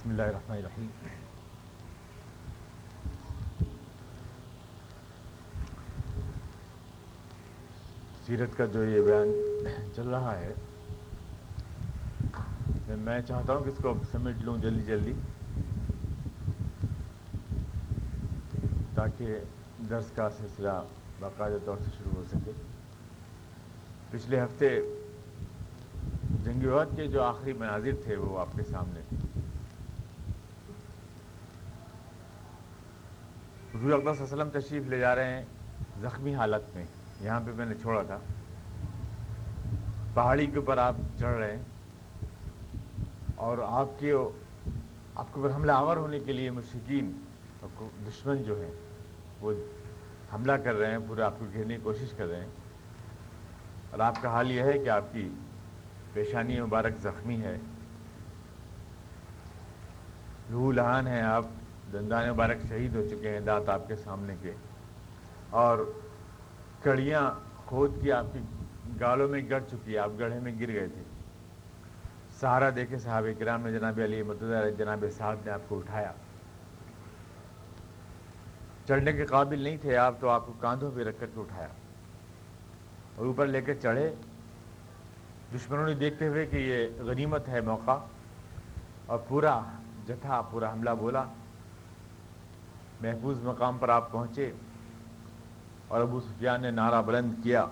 بسم اللہ الرحمن الرحیم۔ سیرت کا جو یہ بیان چل رہا ہے، میں چاہتا ہوں کہ اس کو سمیٹ لوں جلدی جلدی، تاکہ درس کا سلسلہ باقاعدہ طور سے شروع ہو سکے۔ پچھلے ہفتے جنگی وقت کے جو آخری مناظر تھے وہ آپ کے سامنے۔ حضور اقدس وسلم تشریف لے جا رہے ہیں زخمی حالت میں۔ یہاں پہ میں نے چھوڑا تھا۔ پہاڑی کے اوپر آپ چڑھ رہے ہیں۔ اور آپ کے آپ کے اوپر حملہ آور ہونے کے لیے مشکین دشمن جو ہیں، وہ حملہ کر رہے ہیں پورے آپ کو گھیرنے کی کوشش کر رہے ہیں۔ اور آپ کا حال یہ ہے کہ آپ کی پیشانی مبارک زخمی ہے۔ لہو لہان ہیں آپ۔ دندان مبارک شہید ہو چکے ہیں دانت آپ کے سامنے کے۔ اور کڑیاں کھود کی آپ کی گالوں میں گڑ چکی، آپ گڑھے میں گر گئے تھے۔ سہارا دیکھے صحاب کرام نے جناب علی متضر جناب صاحب نے آپ کو اٹھایا۔ چڑھنے کے قابل نہیں تھے آپ، تو آپ کو کاندھوں پہ رکھ کر کے اٹھایا۔ اور اوپر لے کے چڑھے۔ دشمنوں نے دیکھتے ہوئے کہ یہ غنیمت ہے موقع۔ اور پورا جتھا، پورا حملہ بولا۔ محفوظ مقام پر آپ پہنچے اور ابو سفیان نے نعرہ بلند کیا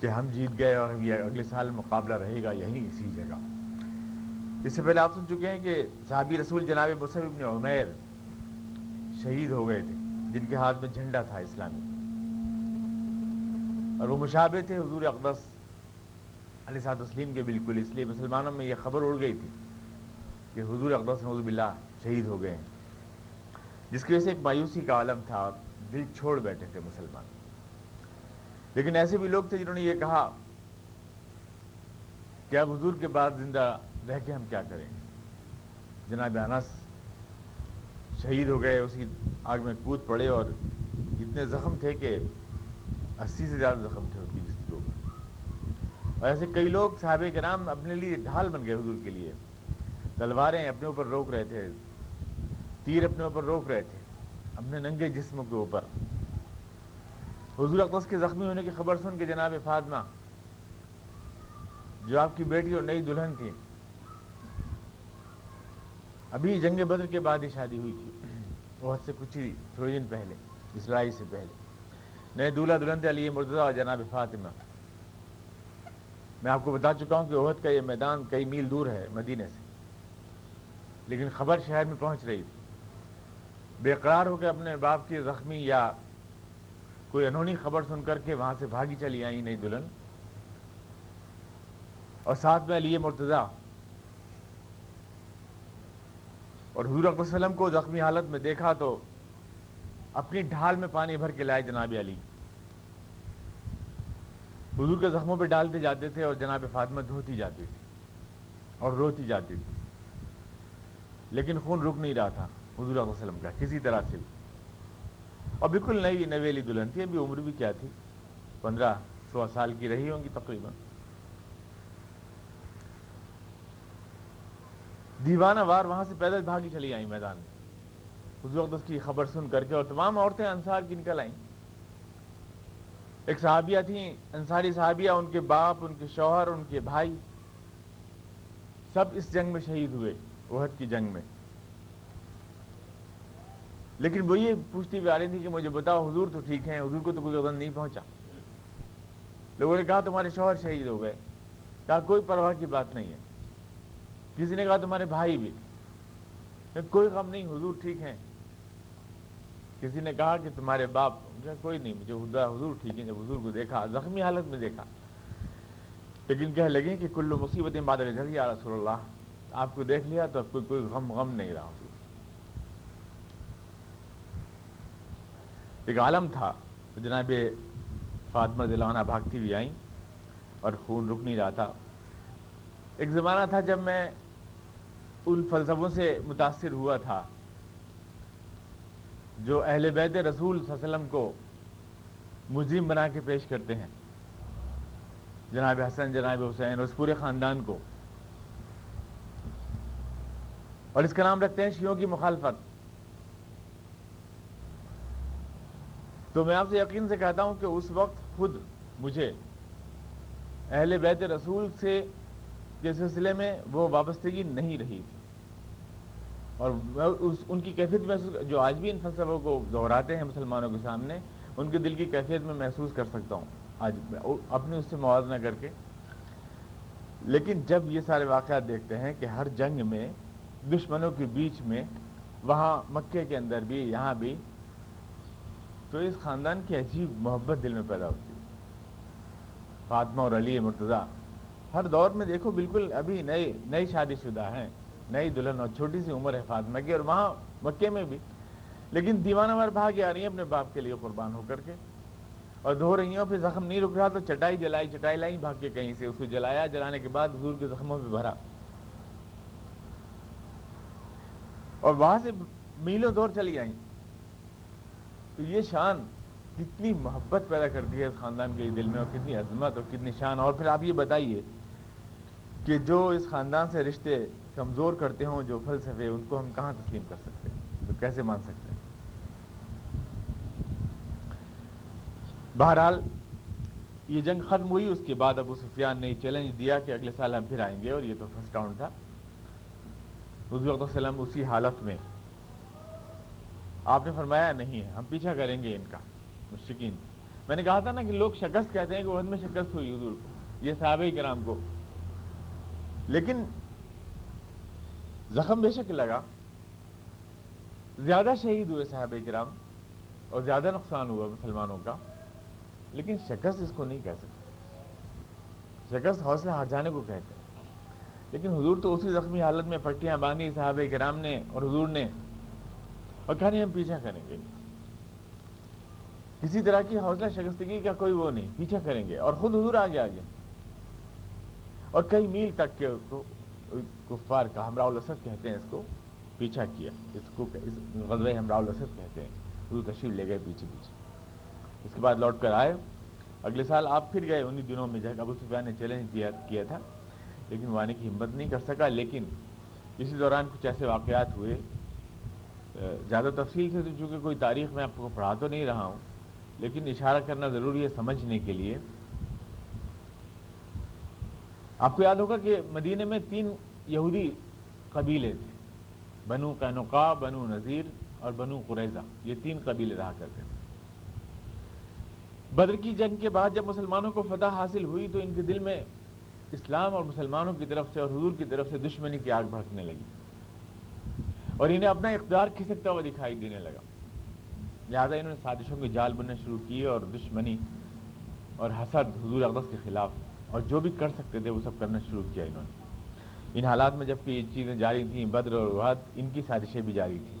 کہ ہم جیت گئے اور یہ اگلے سال مقابلہ رہے گا یہیں اسی جگہ۔ اس سے پہلے آپ سن چکے ہیں کہ صحابی رسول جناب مصحف ابن عمیر شہید ہو گئے تھے، جن کے ہاتھ میں جھنڈا تھا اسلامی۔ اور وہ مشابے تھے حضور اقدس علیہ صاحب تسلیم کے بالکل، اس لیے مسلمانوں میں یہ خبر اڑ گئی تھی کہ حضور اقدس نوز باللہ شہید ہو گئے ہیں۔ جس کی وجہ سے ایک مایوسی کا عالم تھا، دل چھوڑ بیٹھے تھے مسلمان۔ لیکن ایسے بھی لوگ تھے جنہوں نے یہ کہا کہ اب حضور کے بعد زندہ رہ کے ہم کیا کریں؟ جناب انس شہید ہو گئے، اسی آگ میں کود پڑے اور اتنے زخم تھے کہ اسی سے زیادہ زخم تھے ان کی جس اور ایسے کئی لوگ صحابہ کے نام اپنے لیے ڈھال بن گئے حضور کے لیے۔ تلواریں اپنے اوپر روک رہے تھے۔ تیر اپنے اوپر روک رہے تھے۔ اپنے ننگے جسم کے اوپر۔ حضور اقدس کے زخمی ہونے کی خبر سن کے جناب فاطمہ، جو آپ کی بیٹی اور نئی دلہن تھی، ابھی جنگ بدر کے بعد ہی شادی ہوئی تھی۔ وہ حد سے کچھ ہی تھوڑے دن پہلے، اس سے پہلے۔ نئے دولہا دلہن تھے، علی مرتضی اور جناب فاطمہ۔ میں آپ کو بتا چکا ہوں کہ عہد کا یہ میدان کئی میل دور ہے مدینے سے، لیکن خبر شہر میں پہنچ رہی تھی۔ بے قرار ہو کے اپنے باپ کی زخمی یا کوئی انہونی خبر سن کر کے وہاں سے بھاگی چلی آئی نئی دلہن؟ اور ساتھ میں علی مرتضی اور حضور اکبر وسلم کو زخمی حالت میں دیکھا تو اپنی ڈھال میں پانی بھر کے لائے جناب علی۔ حضور کے زخموں پہ ڈالتے جاتے تھے اور جناب فاطمہ دھوتی جاتی تھی اور روتی جاتی تھی۔ لیکن خون رک نہیں رہا تھا۔ حضور علیہ وسلم کا، کسی طرح سے بھی۔ اور بالکل نئی نویلی دلہن تھی ابھی عمر بھی کیا تھی۔ پندرہ سولہ سال کی رہی ہوں گی تقریباً۔ دیوانہ وار وہاں سے پیدل بھاگی چلی آئی میدان میں۔ حضور اقدس کی خبر سن کر کے اور تمام عورتیں انصار کی نکل آئیں۔ ایک صحابیہ تھیں، انصاری صحابیہ، ان کے باپ، ان کے شوہر، ان کے بھائی۔ سب اس جنگ میں شہید ہوئے وحد کی جنگ میں۔ لیکن وہ یہ پوچھتی بھی آ رہی تھی کہ مجھے بتاؤ، حضور تو ٹھیک ہیں، حضور کو تو کوئی غزل نہیں پہنچا۔ لوگوں نے کہا، تمہارے شوہر شہید ہو گئے۔ کہا، کوئی پرواہ کی بات نہیں ہے۔ کسی نے کہا، تمہارے بھائی بھی۔ کوئی غم نہیں، حضور ٹھیک ہیں۔ کسی نے کہا کہ تمہارے باپ کوئی نہیں، مجھے حضور ٹھیک ہے جب حضور کو دیکھا، زخمی حالت میں دیکھا۔ لیکن کہہ لگے کہ کلو مصیبتیں بادل جھل یا رسول اللہ، آپ کو دیکھ لیا تو اب کوئی کوئی غم غم نہیں رہا حضور ایک عالم تھا، جناب فاطمہ دلانہ بھاگتی ہوئی آئیں اور خون رک نہیں رہا تھا۔ ایک زمانہ تھا جب میں ان فلسفوں سے متاثر ہوا تھا، جو اہل بیت رسول صلی اللہ علیہ وسلم کو مجرم بنا کے پیش کرتے ہیں۔ جناب حسن، جناب حسین اور اس پورے خاندان کو۔ اور اس کا نام رکھتے ہیں شیوں کی مخالفت۔ تو میں آپ سے یقین سے کہتا ہوں کہ اس وقت خود مجھے اہل بیت رسول سے کے سلسلے میں وہ وابستگی نہیں رہی تھی۔ اور ان کی کیفیت میں جو آج بھی ان فلسفوں کو دہراتے ہیں مسلمانوں کے سامنے، ان کے دل کی کیفیت میں محسوس کر سکتا ہوں۔ آج اپنے اس سے موازنہ کر کے۔ لیکن جب یہ سارے واقعات دیکھتے ہیں کہ ہر جنگ میں، دشمنوں کے بیچ میں، وہاں مکے کے اندر بھی، یہاں بھی تو اس خاندان کی عجیب محبت دل میں پیدا ہوتی ہے۔ فاطمہ اور علی مرتضیٰ، ہر دور میں دیکھو بالکل ابھی نئے نئی شادی شدہ ہیں۔ نئی دلہن اور چھوٹی سی عمر ہے فاطمہ کی اور وہاں مکے میں بھی۔ لیکن دیوانہ مار بھاگ آ رہی ہیں اپنے باپ کے لیے قربان ہو کر کے۔ اور دھو رہی ہیں پھر زخم نہیں رک رہا تو چٹائی جلائی، چٹائی لائی بھاگ کے کہیں سے اس کو جلایا۔ جلانے کے بعد حضور کے زخموں پہ بھرا۔ اور وہاں سے میلوں دور چلی آئیں۔ تو یہ شان کتنی محبت پیدا کرتی ہے اس خاندان کے دل میں اور کتنی عظمت اور کتنی شان اور پھر آپ یہ بتائیے کہ جو اس خاندان سے رشتے کمزور کرتے ہوں، جو فلسفے، ان کو ہم کہاں تسلیم کر سکتے ہیں؟ تو کیسے مان سکتے ہیں؟ بہرحال، یہ جنگ ختم ہوئی، اس کے بعد ابو سفیان نے چیلنج دیا کہ اگلے سال ہم پھر آئیں گے اور یہ تو فرسٹ راؤنڈ تھا۔ حضور وسلم اسی حالت میں آپ نے فرمایا نہیں ہے، ہم پیچھا کریں گے ان کا مشکین میں نے کہا تھا نا کہ لوگ شکست کہتے ہیں کہ عہد میں شکست ہوئی، حضور کو یہ صحابہ کرام کو۔ لیکن زخم بے شک لگا۔ زیادہ شہید ہوئے صحابہ کرام اور زیادہ نقصان ہوا مسلمانوں کا۔ لیکن شکست اس کو نہیں کہہ سکتے۔ شکست حوصلہ ہار جانے کو کہتے ہیں۔ لیکن حضور تو اسی زخمی حالت میں پٹیاں باندھی صحابہ کرام نے اور حضور نے اور کہانی ہم پیچھا کریں گے۔ کسی طرح کی حوصلہ شکستگی کا کوئی وہ نہیں پیچھا کریں گے اور خود حضور آگے آگے۔ اور کئی میل تک کے کفار کا ہمراہ الاسد کہتے ہیں اس کو، پیچھا کیا۔ اس کو غزوہ ہمراہ الاسد کہتے ہیں۔ حضور تشریف لے گئے پیچھے پیچھے۔ اس کے بعد لوٹ کر آئے۔ اگلے سال آپ پھر گئے۔ انہیں دنوں میں جب ابو سفیان نے چیلنج دیا، کیا تھا۔ لیکن وہ آنے کی ہمت نہیں کر سکا، لیکن اسی دوران کچھ ایسے واقعات ہوئے۔ زیادہ تفصیل سے تو چونکہ کوئی تاریخ میں آپ کو پڑھا تو نہیں رہا ہوں، لیکن اشارہ کرنا ضروری ہے سمجھنے کے لیے۔ آپ کو یاد ہوگا کہ مدینہ میں تین یہودی قبیلے تھے، بنو قینوقا بنو نذیر اور بنو قریضہ یہ تین قبیلے رہا کرتے تھے۔ بدر کی جنگ کے بعد جب مسلمانوں کو فتح حاصل ہوئی تو ان کے دل میں اسلام اور مسلمانوں کی طرف سے اور حضور کی طرف سے دشمنی کی آگ بھڑکنے لگی۔ اور انہیں اپنا اقتدار کھسکتا ہوا دکھائی دینے لگا۔ لہٰذا انہوں نے سازشوں کی جال بننا شروع کی اور دشمنی اور حسد حضور اقدس کے خلاف اور جو بھی کر سکتے تھے وہ سب کرنا شروع کیا انہوں نے۔ ان حالات میں جبکہ یہ چیزیں جاری تھیں، بدر اور وحد ان کی سازشیں بھی جاری تھیں۔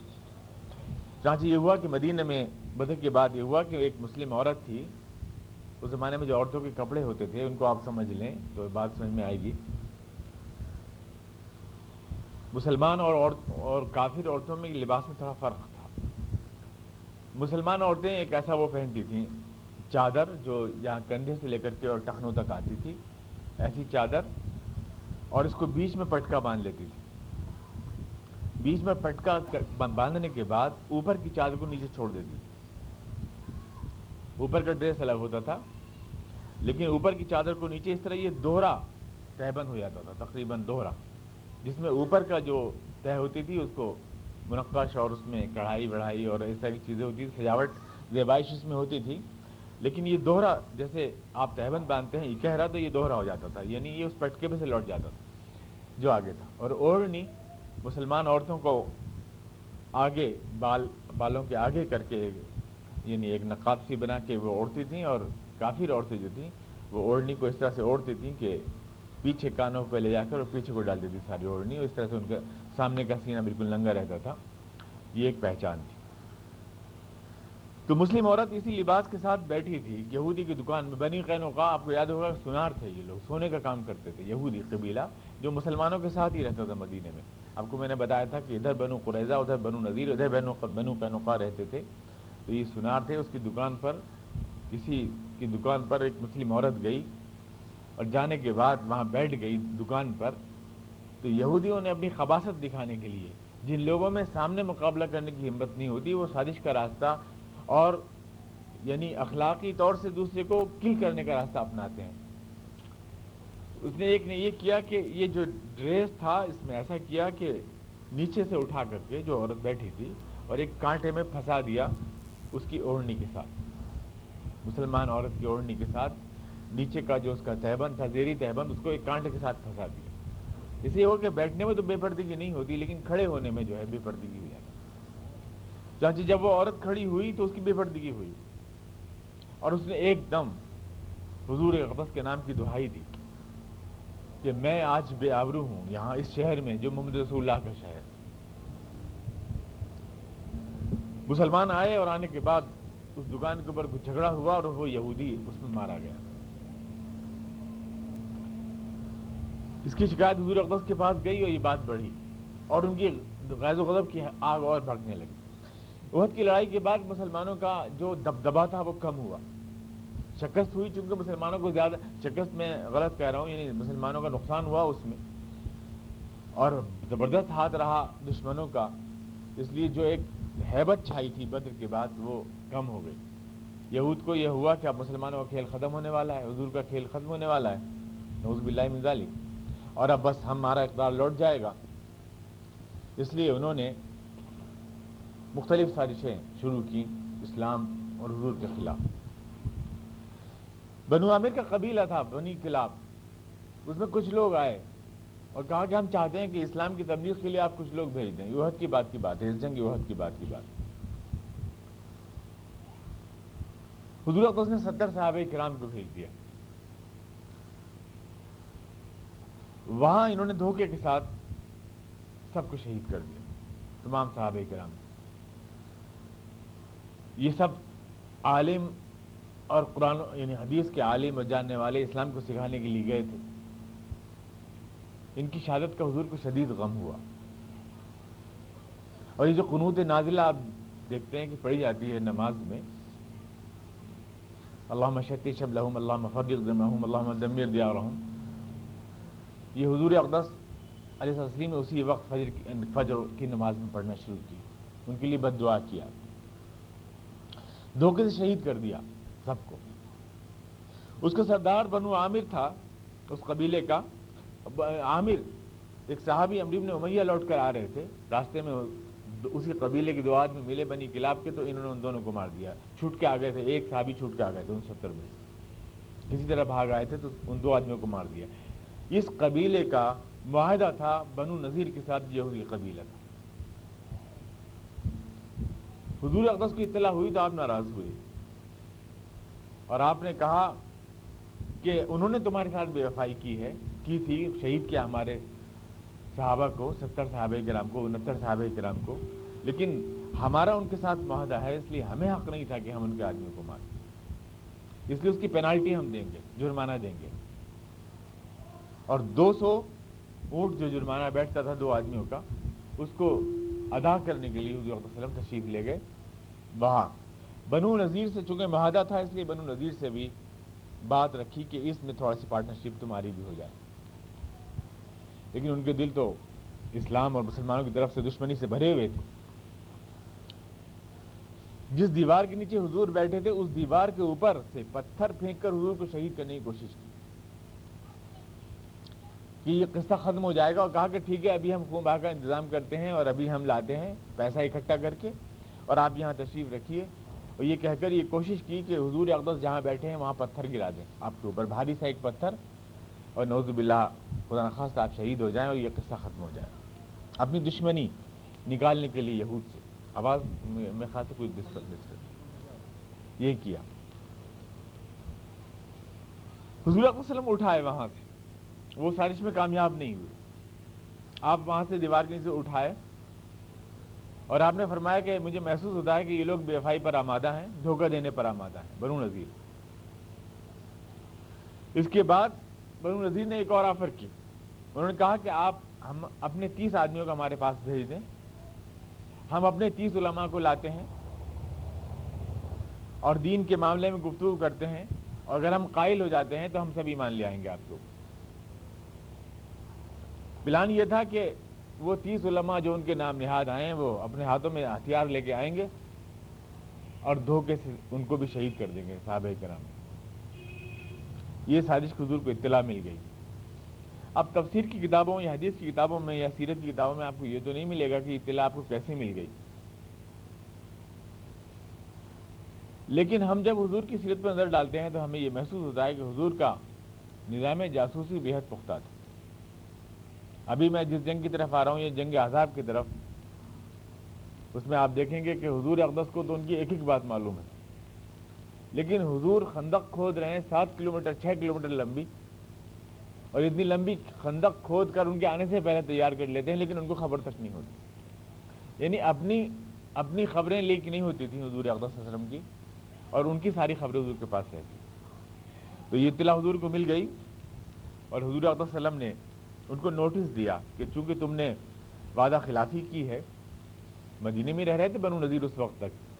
چانچہ یہ ہوا کہ مدینہ میں بدر کے بعد یہ ہوا کہ ایک مسلم عورت تھی۔ اس زمانے میں جو عورتوں کے کپڑے ہوتے تھے، ان کو آپ سمجھ لیں تو بات سمجھ میں آئے گی۔ مسلمان اور عورت اور کافر عورتوں میں لباس میں تھوڑا فرق تھا۔ مسلمان عورتیں ایک ایسا وہ پہنتی تھیں، چادر جو یہاں کندھے سے لے کر کے اور ٹخنوں تک آتی تھی۔ ایسی چادر اور اس کو بیچ میں پٹکا باندھ لیتی تھی۔ بیچ میں پٹکا باندھنے کے بعد اوپر کی چادر کو نیچے چھوڑ دیتی۔ اوپر کا ڈریس الگ ہوتا تھا، لیکن اوپر کی چادر کو نیچے اس طرح یہ دوہرا تہبند ہو جاتا تھا، تقریباً دوہرا۔ جس میں اوپر کا جو طے ہوتی تھی، اس کو منقش اور اس میں کڑھائی، بڑھائی اور اس طرح کی چیزیں ہوتی تھیں، سجاوٹ، زیبائش اس میں ہوتی تھی۔ لیکن یہ دوہرا، جیسے آپ تہبند باندھتے ہیں، یہ کہہ رہا تو یہ دوہرا ہو جاتا تھا۔ یعنی یہ اس پٹکے پہ سے لوٹ جاتا تھا، جو آگے تھا۔ اور اوڑھنی مسلمان عورتوں کو آگے، بال، بالوں کے آگے کر کے یعنی ایک نقاب سی بنا کے وہ اوڑھتی تھیں، اور کافی عورتیں جو تھیں، وہ اوڑھنی کو اس طرح سے اوڑھتی تھیں کہ پیچھے کانوں پہ لے جا کر اور پیچھے کو ڈال دیتی ساری اوڑھنی اور اس طرح سے ان کا سامنے کا سینہ بالکل ننگا رہتا تھا۔ یہ ایک پہچان تھی۔ تو مسلم عورت اسی لباس کے ساتھ بیٹھی تھی۔ یہودی کی دکان میں بنی قینوں کا آپ کو یاد ہوگا، سنار تھے یہ لوگ، سونے کا کام کرتے تھے۔ یہودی قبیلہ جو مسلمانوں کے ساتھ ہی رہتا تھا مدینے میں۔ آپ کو میں نے بتایا تھا کہ ادھر بنو قریضہ ادھر بنو نذیر، ادھر بنو بنو قینوقا رہتے تھے۔ تو یہ سنار تھے، اس کی دکان پر کسی کی دکان پر ایک مسلم عورت گئی۔ اور جانے کے بعد وہاں بیٹھ گئی دکان پر، تو یہودیوں نے اپنی خباصت دکھانے کے لیے، جن لوگوں میں سامنے مقابلہ کرنے کی ہمت نہیں ہوتی، وہ سازش کا راستہ اور یعنی اخلاقی طور سے دوسرے کو کل کرنے کا راستہ اپناتے ہیں۔ اس نے ایک نے یہ کیا کہ یہ جو ڈریس تھا، اس میں ایسا کیا کہ نیچے سے اٹھا کر کے جو عورت بیٹھی تھی اور ایک کانٹے میں پھنسا دیا اس کی اوڑھنی کے ساتھ، مسلمان عورت کی اوڑھنی کے ساتھ۔ نیچے کا جو اس کا تہبند تھا، زیری تہبند، اس کو ایک کانٹے کے ساتھ پھنسا دیا۔ اس لیے ہو کہ بیٹھنے میں تو بے پردگی نہیں ہوتی، لیکن کھڑے ہونے میں جو ہے بے پردگی ہو جاتی۔ چانچہ جب وہ عورت کھڑی ہوئی تو اس کی بے پردگی ہوئی۔ اور اس نے ایک دم حضور اقدس کے نام کی دہائی دی کہ میں آج بے آبرو ہوں یہاں اس شہر میں جو محمد رسول اللہ کا شہر مسلمان آئے اور آنے کے بعد اس دکان کے اوپر کچھ جھگڑا ہوا اور وہ یہودی اس میں مارا گیا۔ اس کی شکایت حضور اقدس کے پاس گئی اور یہ بات بڑھی اور ان کی غیر و غضب کی آگ اور بھگنے لگی۔ عہد کی لڑائی کے بعد مسلمانوں کا جو دبدبا تھا وہ کم ہوا۔ شکست ہوئی چونکہ مسلمانوں کو زیادہ شکست میں غلط کہہ رہا ہوں یعنی مسلمانوں کا نقصان ہوا اس میں۔ اور زبردست ہاتھ رہا دشمنوں کا۔ اس لیے جو ایک حیبت چھائی تھی بدر کے بعد وہ کم ہو گئی۔ یہود کو یہ ہوا کہ اب مسلمانوں کا کھیل ختم ہونے والا ہے، حضور کا کھیل ختم ہونے والا ہے۔ نوز باللہ منظالی اور اب بس ہمارا اقدار لوٹ جائے گا۔ اس لیے انہوں نے مختلف سازشیں شروع کی اسلام اور حضور کے خلاف۔ بنو عامر کا قبیلہ تھا، بنی خلاف اس میں کچھ لوگ آئے اور کہا کہ ہم چاہتے ہیں کہ اسلام کی تبلیغ کے لیے آپ کچھ لوگ بھیج دیں۔ یوہد کی بات کی بات ہے، اس جنگ یوہد کی بات کی بات۔ حضور اقدس نے ستر صحابہ کرام کو بھیج دیا۔ وہاں انہوں نے دھوکے کے ساتھ سب کو شہید کر دیا، تمام صحابہ کرام۔ یہ سب عالم اور قرآن یعنی حدیث کے عالم اور جاننے والے اسلام کو سکھانے کے لیے گئے تھے۔ ان کی شہادت کا حضور کو شدید غم ہوا۔ اور یہ جو قنوت نازلہ آپ دیکھتے ہیں کہ پڑھی جاتی ہے نماز میں اللہ مشتی شب لحم اللہ مفرق اللہ دمیر دیا رحم یہ حضور اقدس علیہ وسلم نے اسی وقت فجر کی فجر کی نماز میں پڑھنا شروع کی۔ ان کے لیے بد دعا کیا۔ دھوکے سے شہید کر دیا سب کو۔ اس کا سردار بنو عامر تھا، اس قبیلے کا۔ عامر، ایک صحابی امریب نے امیہ لوٹ کر آ رہے تھے۔ راستے میں اسی قبیلے کے دو آدمی ملے بنی کلاب کے، تو انہوں نے ان دونوں کو مار دیا۔ چھوٹ کے آ گئے تھے۔ ایک صحابی چھوٹ کے آ گئے تھے ان ستر میں۔ کسی طرح بھاگ آئے تھے تو ان دو آدمیوں کو مار دیا۔ اس قبیلے کا معاہدہ تھا بنو نذیر کے ساتھ یہودی قبیلہ تھا حضور اقدس کی اطلاع ہوئی تو آپ ناراض ہوئے۔ اور آپ نے کہا کہ انہوں نے تمہارے ساتھ بے وفائی کی ہے، کی تھی شہید کیا ہمارے صحابہ کو، ستر صحابہ کرام کو، انہتر صحابہ کرام کو۔ لیکن ہمارا ان کے ساتھ معاہدہ ہے، اس لیے ہمیں حق نہیں تھا کہ ہم ان کے آدمیوں کو ماریں۔ اس لیے اس کی پینالٹی ہم دیں گے، جرمانہ دیں گے۔ اور دو سو اونٹ جو جرمانہ بیٹھتا تھا دو آدمیوں کا، اس کو ادا کرنے کے لیے حضور وسلم تشریف لے گئے۔ وہاں۔ بنو نذیر سے چونکہ معاہدہ تھا، اس لیے بنو نذیر سے بھی بات رکھی کہ اس میں تھوڑا سی پارٹنرشپ تمہاری بھی ہو جائے۔ لیکن ان کے دل تو اسلام اور مسلمانوں کی طرف سے دشمنی سے بھرے ہوئے تھے۔ جس دیوار کے نیچے حضور بیٹھے تھے، اس دیوار کے اوپر سے پتھر پھینک کر حضور کو شہید کرنے کی کوشش کی۔ کہ یہ قصہ ختم ہو جائے گا اور کہا کہ ٹھیک ہے، ابھی ہم خون بہا کا انتظام کرتے ہیں اور ابھی ہم لاتے ہیں پیسہ اکٹھا کر کے اور آپ یہاں تشریف رکھیے۔ اور یہ کہہ کر یہ کوشش کی کہ حضور اقدس جہاں بیٹھے ہیں وہاں پتھر گرا دیں۔ آپ کے اوپر بھاری سا ایک پتھر اور نوز باللہ، خدا نخواست آپ شہید ہو جائیں اور یہ قصہ ختم ہو جائے۔ اپنی دشمنی نکالنے کے لیے یہود سے۔ آواز میں خاص کوئی دقت یہ کیا۔ حضور وسلم اٹھائے وہاں سے۔ وہ سازش میں کامیاب نہیں ہوئی۔ آپ وہاں سے دیوار کے نیچے اٹھائے اور آپ نے فرمایا کہ مجھے محسوس ہوتا ہے کہ یہ لوگ بے وفائی پر آمادہ ہیں، دھوکہ دینے پر آمادہ ہیں، بنو نذیر۔ اس کے بعد بنو نذیر نے ایک اور آفر کی۔ انہوں نے کہا کہ آپ ہم اپنے تیس آدمیوں کو ہمارے پاس بھیج دیں۔ ہم اپنے تیس علماء کو لاتے ہیں اور دین کے معاملے میں گفتگو کرتے ہیں۔ اور اگر ہم قائل ہو جاتے ہیں تو ہم سب ایمان لے آئیں گے آپ کو پلان یہ تھا کہ وہ تیس علماء جو ان کے نام نہاد آئے ہیں، وہ اپنے ہاتھوں میں ہتھیار لے کے آئیں گے اور دھوکے سے ان کو بھی شہید کر دیں گے صحابہ کرام یہ سازش حضور کو اطلاع مل گئی۔ اب تفسیر کی کتابوں یا حدیث کی کتابوں میں یا سیرت کی کتابوں میں آپ کو یہ تو نہیں ملے گا کہ اطلاع آپ کو کیسے مل گئی۔ لیکن ہم جب حضور کی سیرت پر نظر ڈالتے ہیں تو ہمیں یہ محسوس ہوتا ہے کہ حضور کا نظام جاسوسی بےحد پختہ تھا۔ ابھی میں جس جنگ کی طرف آ رہا ہوں، یہ جنگ عذاب کی طرف، اس میں آپ دیکھیں گے کہ حضور اقدس کو تو ان کی ایک ایک بات معلوم ہے۔ لیکن حضور خندق کھود رہے ہیں، سات کلو میٹر چھ کلو میٹر لمبی۔ اور اتنی لمبی خندق کھود کر ان کے آنے سے پہلے تیار کر لیتے ہیں، لیکن ان کو خبر تک نہیں ہوتی۔ یعنی اپنی اپنی خبریں لیک نہیں ہوتی تھیں حضور اقدس وسلم کی، اور ان کی ساری خبریں حضور کے پاس رہتی۔ تو یہ اطلاع حضور کو مل گئی، اور حضور اقدس وسلم نے ان کو نوٹس دیا کہ چونکہ تم نے وعدہ خلافی کی ہے مدینے میں رہ رہے تھے بنو نذیر اس وقت تک۔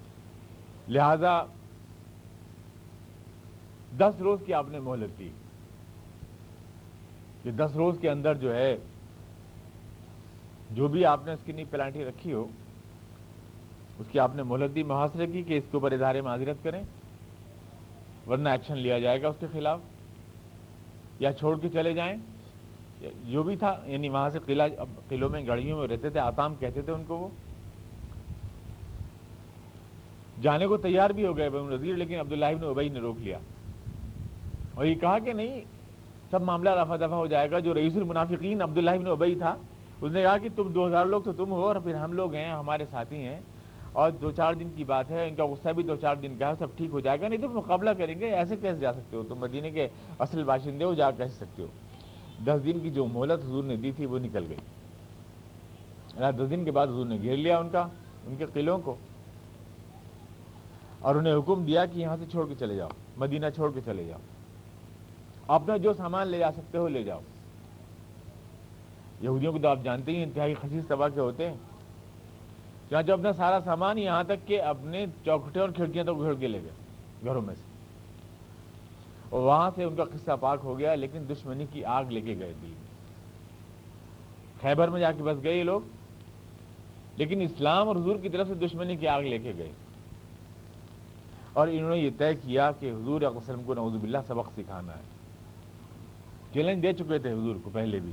لہذا دس روز کی آپ نے مہلت دی۔ کہ دس روز کے اندر جو ہے، جو بھی آپ نے اس کی نئی پلانٹی رکھی ہو، اس کی آپ نے مہلت دی، محاصرے کی کہ اس کے اوپر اظہار معذرت کریں، ورنہ ایکشن لیا جائے گا اس کے خلاف، یا چھوڑ کے چلے جائیں۔ جو بھی تھا یعنی وہاں سے قلعہ قلعوں میں گڑیوں میں رہتے تھے، آتام کہتے تھے ان کو وہ۔ جانے کو تیار بھی ہو گئے بن نذیر لیکن عبداللہ ابن ابئی نے روک لیا۔ اور یہ کہا کہ نہیں، سب معاملہ رفع دفع ہو جائے گا۔ جو رئیس المنافقین عبداللہ ابن ابئی تھا، اس نے کہا کہ تم دو ہزار لوگ تو تم ہو، اور پھر ہم لوگ ہیں، ہمارے ساتھی ہیں، اور دو چار دن کی بات ہے، ان کا غصہ بھی دو چار دن کا ہے، سب ٹھیک ہو جائے گا۔ نہیں تو مقابلہ کریں گے، ایسے کیسے جا سکتے ہو تم؟ مدینے کے اصل باشندے ہو، جا کہہ سکتے ہو؟ دس دن کی جو مہلت حضور نے دی تھی وہ نکل گئی۔ دس دن کے بعد حضور نے گھیر لیا ان کا، ان کے قلعوں کو۔ اور انہیں حکم دیا کہ یہاں سے چھوڑ کے چلے جاؤ، مدینہ چھوڑ کے چلے جاؤ۔ اپنا جو سامان لے جا سکتے ہو لے جاؤ۔ یہودیوں کو تو آپ جانتے ہی انتہائی خصیص طبع کے ہوتے ہیں۔ جہاں جو اپنا سارا سامان یہاں تک کہ اپنے چوکھٹے اور کھڑکیاں تو گھڑ کے لے گئے، گھروں میں سے۔ وہاں سے ان کا قصہ پاک ہو گیا، لیکن دشمنی کی آگ لے کے گئے دل میں۔ خیبر میں جا کے بس گئے یہ لوگ، لیکن اسلام اور حضور کی طرف سے دشمنی کی آگ لے کے گئے۔ اور انہوں نے یہ طے کیا کہ حضور وسلم کو نعوذ باللہ سبق سکھانا ہے۔ چیلنج دے چکے تھے حضور کو پہلے بھی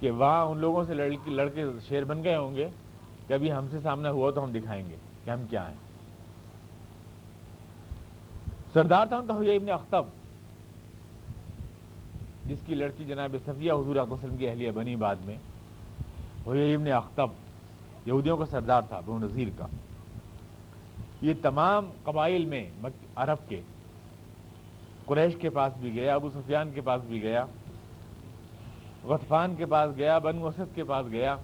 کہ وہاں ان لوگوں سے لڑکی، لڑکے شیر بن گئے ہوں گے کہ ابھی ہم سے سامنا ہوا تو ہم دکھائیں گے کہ ہم کیا ہیں۔ سردار تھا ان کا ہویا ابن اختب جس کی لڑکی جناب صفیہ حضور وسلم کی اہلیہ بنی بعد میں۔ ہویا ابن اختب یہودیوں کا سردار تھا بہو نذیر کا۔ یہ تمام قبائل میں عرب کے، قریش کے پاس بھی گیا، ابو سفیان کے پاس بھی گیا۔ غطفان کے پاس گیا بن اسد کے پاس گیا۔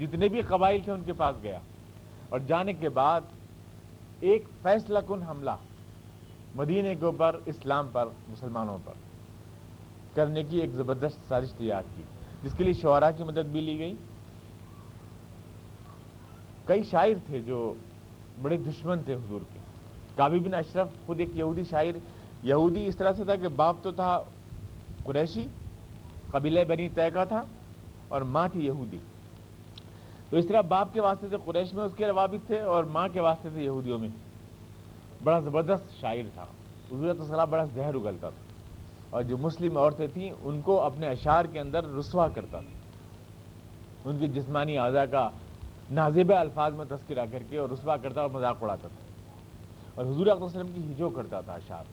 جتنے بھی قبائل تھے ان کے پاس گیا۔ اور جانے کے بعد ایک فیصلہ کن حملہ۔ مدینے کے اوپر، اسلام پر، مسلمانوں پر۔ کرنے کی ایک زبردست سازش تیار کی، جس کے لیے شعرا کی مدد بھی لی گئی۔ کئی شاعر تھے جو بڑے دشمن تھے حضور کے۔ کابی بن اشرف خود ایک یہودی شاعر، یہودی اس طرح سے تھا کہ باپ تو تھا قریشی، قبیلہ بنی طے کا تھا اور ماں تھی یہودی۔ تو اس طرح باپ کے واسطے سے قریش میں اس کے روابط تھے اور ماں کے واسطے سے یہودیوں میں۔ بڑا زبردست شاعر تھا۔ حضورت صلاح بڑا زہر اگلتا تھا۔ اور جو مسلم عورتیں تھیں، ان کو اپنے اشعار کے اندر رسوا کرتا تھا۔ ان کی جسمانی اعضاء کا نازیبہ الفاظ میں تذکرہ کر کے اور رسوا کرتا اور مذاق اڑاتا تھا۔ اور حضور وسلم کی ہجو کرتا تھا اشعار۔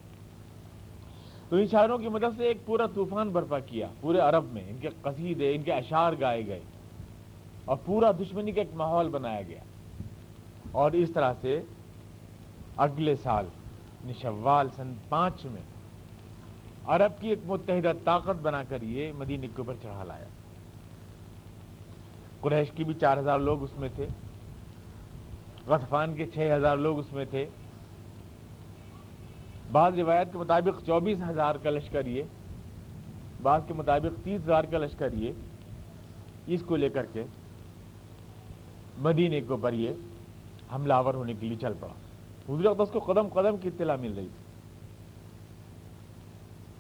تو ان شاعروں کی مدد سے ایک پورا طوفان برپا کیا، پورے عرب میں۔ ان کے قصیدے، ان کے اشعار گائے گئے۔ اور پورا دشمنی کا ایک ماحول بنایا گیا۔ اور اس طرح سے اگلے سال، نشوال سن پانچ میں، عرب کی ایک متحدہ طاقت بنا کر یہ مدینہ کے اوپر چڑھا لایا۔ قریش کی بھی چار ہزار لوگ اس میں تھے، غطفان کے چھ ہزار لوگ اس میں تھے۔ بعض روایت کے مطابق چوبیس ہزار کا لشکر یہ، بعض کے مطابق تیس ہزار کا لشکر یہ، اس کو لے کر کے مدینے کے اوپر یہ حملہ آور ہونے کے لیے چل پڑا۔ حضور اقدس کو قدم قدم کی اطلاع مل رہی تھی۔